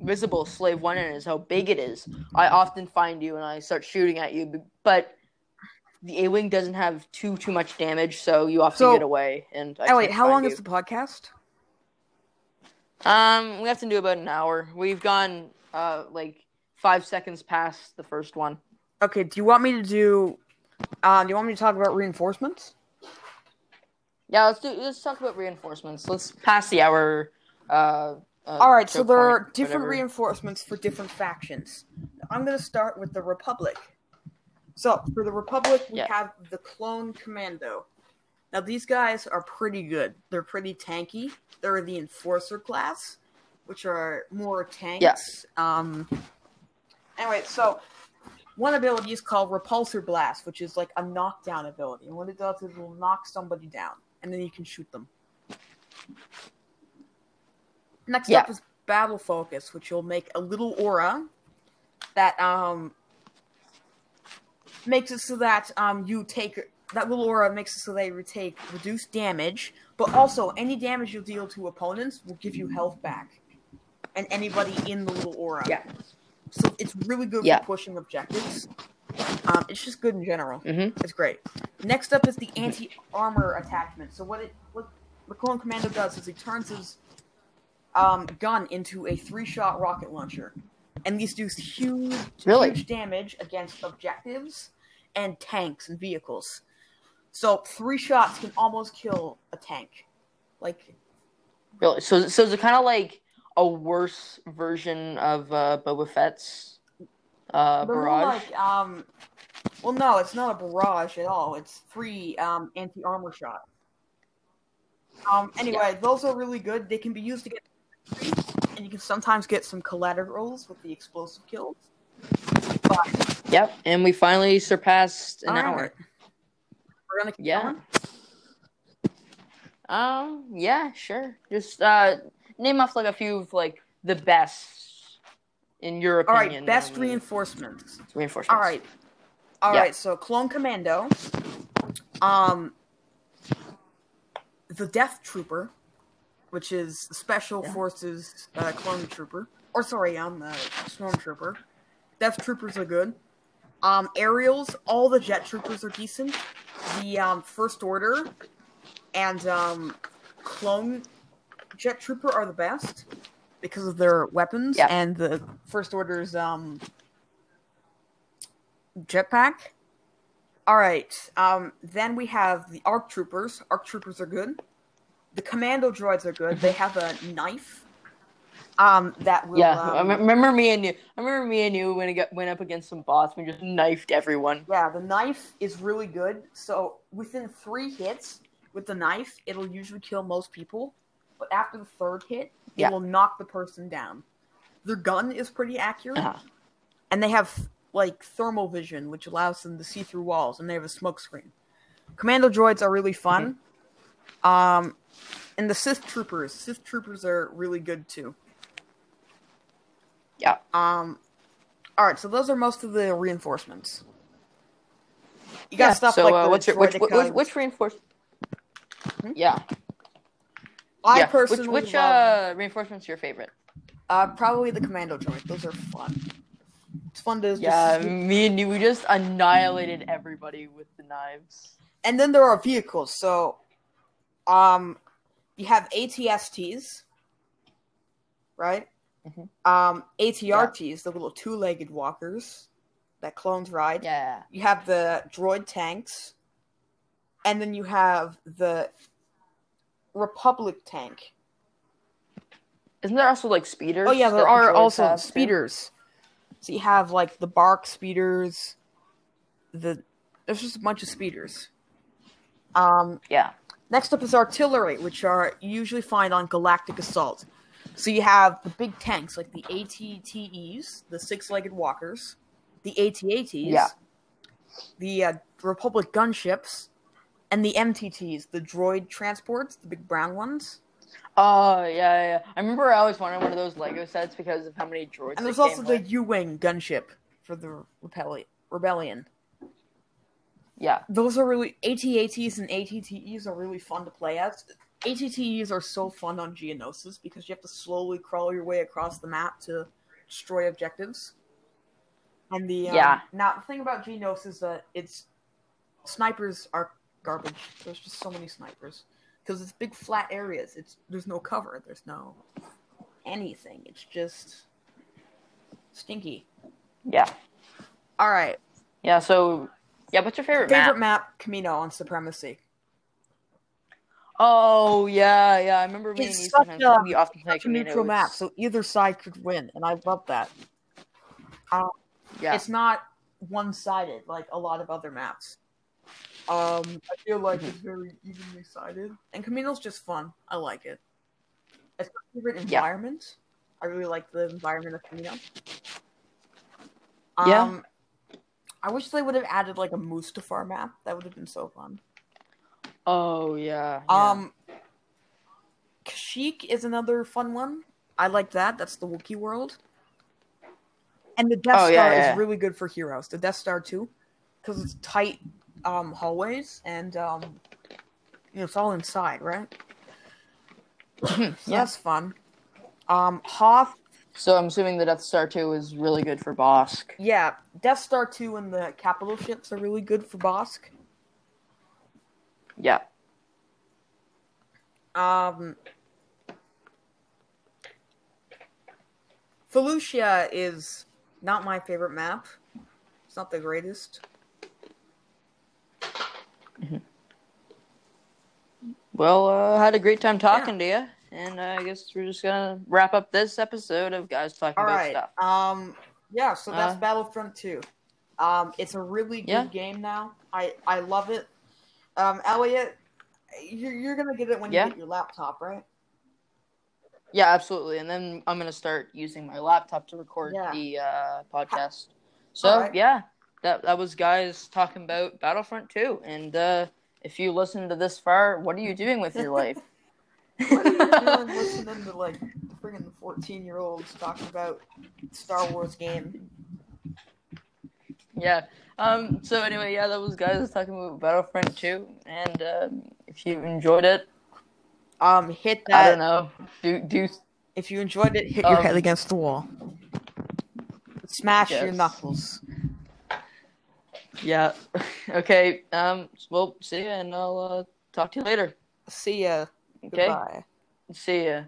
Speaker 1: visible Slave One is, how big it is. I often find you and I start shooting at you, but. The A wing doesn't have too too much damage, so you often
Speaker 2: So-
Speaker 1: get away. And I
Speaker 2: Oh wait, how long
Speaker 1: you.
Speaker 2: is the podcast?
Speaker 1: Um, we have to do about an hour. We've gone uh like five seconds past the first one.
Speaker 2: Okay, do you want me to do? Uh, do you want me to talk about reinforcements?
Speaker 1: Yeah, let's do. Let's talk about reinforcements. Let's pass the hour. Uh, uh
Speaker 2: All right, so there are different
Speaker 1: whatever.
Speaker 2: reinforcements for different factions. I'm going to start with the Republic. So, for the Republic, we
Speaker 1: Yeah.
Speaker 2: have the Clone Commando. Now, these guys are pretty good. They're pretty tanky. They're the Enforcer class, which are more tanks. Yes. Um. Anyway, so one ability is called Repulsor Blast, which is like a knockdown ability. And what it does is it will knock somebody down, and then you can shoot them. Next
Speaker 1: Yeah.
Speaker 2: up is Battle Focus, which will make a little aura that um makes it so that um you take that little aura makes it so they take reduced damage, but also any damage you deal to opponents will give you health back, and anybody in the little aura.
Speaker 1: Yeah.
Speaker 2: So it's really good
Speaker 1: Yeah.
Speaker 2: for pushing objectives. Um, it's just good in general.
Speaker 1: Mhm.
Speaker 2: It's great. Next up is the anti armor attachment. So what it what the Clone Commando does is he turns his um, gun into a three shot rocket launcher, and these do huge
Speaker 1: Really?
Speaker 2: huge damage against objectives and tanks and vehicles. So three shots can almost kill a tank. Like
Speaker 1: Really? So, so is it kind of like a worse version of uh, Boba Fett's uh, barrage.
Speaker 2: like um, well, no, it's not a barrage at all. It's three um anti armor shots. Um. Anyway, those are really good. They can be used to get, and you can sometimes get some collaterals with the explosive kills. But
Speaker 1: Yep, and we finally surpassed an hour.
Speaker 2: right. we're gonna keep
Speaker 1: Yeah.
Speaker 2: going.
Speaker 1: Um, yeah, sure. Just uh, name off like a few of like the best in your opinion.
Speaker 2: right, best
Speaker 1: um,
Speaker 2: reinforcements.
Speaker 1: reinforcements.
Speaker 2: All right, all right.
Speaker 1: Yeah.
Speaker 2: So Clone Commando, um, the Death Trooper, which is Special
Speaker 1: Yeah.
Speaker 2: Forces uh, clone trooper, or sorry, I'm the Stormtrooper. Death Troopers are good. Um, aerials, all the Jet Troopers are decent. The um, First Order and um, Clone Jet Trooper are the best because of their weapons
Speaker 1: Yeah.
Speaker 2: and the First Order's um, jetpack. All right. Um, then we have the ARC Troopers. ARC Troopers are good. The Commando droids are good. They have a knife. Um, that will.
Speaker 1: Yeah, I
Speaker 2: um,
Speaker 1: me- remember me and you. I remember me and you when it got, went up against some bots. We just knifed everyone.
Speaker 2: Yeah, the knife is really good. So within three hits with the knife, it'll usually kill most people. But after the third hit, it
Speaker 1: Yeah.
Speaker 2: will knock the person down. Their gun is pretty accurate,
Speaker 1: Uh-huh.
Speaker 2: and they have like thermal vision, which allows them to see through walls, and they have a smoke screen. Commando droids are really fun. Um, and the Sith troopers, Sith troopers are really good too.
Speaker 1: Yeah.
Speaker 2: Um, all right, so those are most of the reinforcements. You got
Speaker 1: Yeah,
Speaker 2: stuff
Speaker 1: so
Speaker 2: like
Speaker 1: uh,
Speaker 2: the
Speaker 1: what's your which which,
Speaker 2: droidekas.
Speaker 1: which reinforce?
Speaker 2: Hmm?
Speaker 1: Yeah,
Speaker 2: I
Speaker 1: yeah.
Speaker 2: personally
Speaker 1: which which
Speaker 2: love,
Speaker 1: uh reinforcements your favorite?
Speaker 2: uh, probably the commando droid. Those are fun. It's fun to just-
Speaker 1: Yeah, me and you. We just annihilated everybody with the knives.
Speaker 2: and then there are vehicles. So, um, you have ATSTs, right?
Speaker 1: Mm-hmm.
Speaker 2: Um, ATRTs, the little two-legged walkers that clones ride.
Speaker 1: Yeah.
Speaker 2: You have the droid tanks, and then you have the Republic tank.
Speaker 1: Isn't there also like speeders?
Speaker 2: Oh yeah, there are also
Speaker 1: have, too?
Speaker 2: speeders. So you have like the BARC speeders. The there's just a bunch of speeders. Um,
Speaker 1: Yeah.
Speaker 2: next up is artillery, which are usually find on Galactic Assault. So you have the big tanks like the ATTEs, the six-legged walkers, the ATATs,
Speaker 1: Yeah.
Speaker 2: the uh, Republic gunships, and the MTTs, the droid transports, the big brown ones.
Speaker 1: Oh yeah, yeah, yeah. I remember I always wanted one of those Lego sets because of how many droids.
Speaker 2: And there's also the
Speaker 1: with.
Speaker 2: U-wing gunship for the Repelli- rebellion.
Speaker 1: yeah.
Speaker 2: Those are really ATATs and ATTEs are really fun to play as. ATTEs are so fun on Geonosis because you have to slowly crawl your way across the map to destroy objectives. And the um,
Speaker 1: Yeah.
Speaker 2: now the thing about Geonosis is that it's snipers are garbage. There's just so many snipers because it's big flat areas. It's there's no cover. There's no anything. It's just stinky.
Speaker 1: Yeah.
Speaker 2: All right.
Speaker 1: Yeah. So yeah. What's your favorite,
Speaker 2: Favorite
Speaker 1: map?
Speaker 2: map, Kamino on Supremacy.
Speaker 1: Oh yeah, yeah. I remember
Speaker 2: It's
Speaker 1: you
Speaker 2: such a-
Speaker 1: we often
Speaker 2: It's a neutral map, so either side could win, and I love that.
Speaker 1: Um, yeah.
Speaker 2: It's not one-sided like a lot of other maps. Um, I feel like
Speaker 1: Mhm.
Speaker 2: it's very evenly sided, and Kamino's just fun. I like it. It's my favorite environment. Yeah. I really like the environment of Kamino.
Speaker 1: Yeah.
Speaker 2: Um, I wish they would have added like a Mustafar map. That would have been so fun.
Speaker 1: Oh yeah. yeah.
Speaker 2: Um, Kashyyyk is another fun one. I like that. That's the Wookiee world. And the Death
Speaker 1: Oh,
Speaker 2: Star
Speaker 1: yeah, yeah.
Speaker 2: is really good for heroes. The Death Star too, because it's tight um, hallways and um, you know it's all inside, right? So
Speaker 1: yeah.
Speaker 2: that's fun. Um, Hoth,
Speaker 1: So I'm assuming the Death Star 2 is really good for Bossk.
Speaker 2: yeah, Death Star two and the capital ships are really good for Bossk.
Speaker 1: Yeah.
Speaker 2: Um, Felucia is not my favorite map. It's not the greatest.
Speaker 1: Well, uh, had a great time talking to you. and uh, I guess we're just gonna wrap up this episode of guys talking
Speaker 2: All
Speaker 1: about
Speaker 2: right.
Speaker 1: stuff.
Speaker 2: Um. Yeah. So that's
Speaker 1: Uh,
Speaker 2: Battlefront Two. Um. It's a really good
Speaker 1: Yeah.
Speaker 2: game now. I I love it. Um. Elliot, you're you're gonna get it when
Speaker 1: Yeah.
Speaker 2: you get your laptop, right?
Speaker 1: Yeah, absolutely. And then I'm gonna start using my laptop to record
Speaker 2: Yeah.
Speaker 1: the uh, podcast. So
Speaker 2: Alright.
Speaker 1: yeah, that that was guys talking about Battlefront 2. And uh, if you listen to this far, what are you doing with your life?
Speaker 2: What are you doing listening to like friggin' fourteen year olds talking about Star Wars game?
Speaker 1: yeah. Um. So anyway, yeah, that was guys talking about Battlefront 2. And um, if you enjoyed it,
Speaker 2: Um. Hit
Speaker 1: I don't know. Do do
Speaker 2: If you enjoyed it, hit your
Speaker 1: Um,
Speaker 2: head against the wall. Smash your knuckles.
Speaker 1: Yeah. okay. Um. Well, see ya, and I'll uh, talk to you later.
Speaker 2: See ya.
Speaker 1: Okay.
Speaker 2: Goodbye.
Speaker 1: See ya.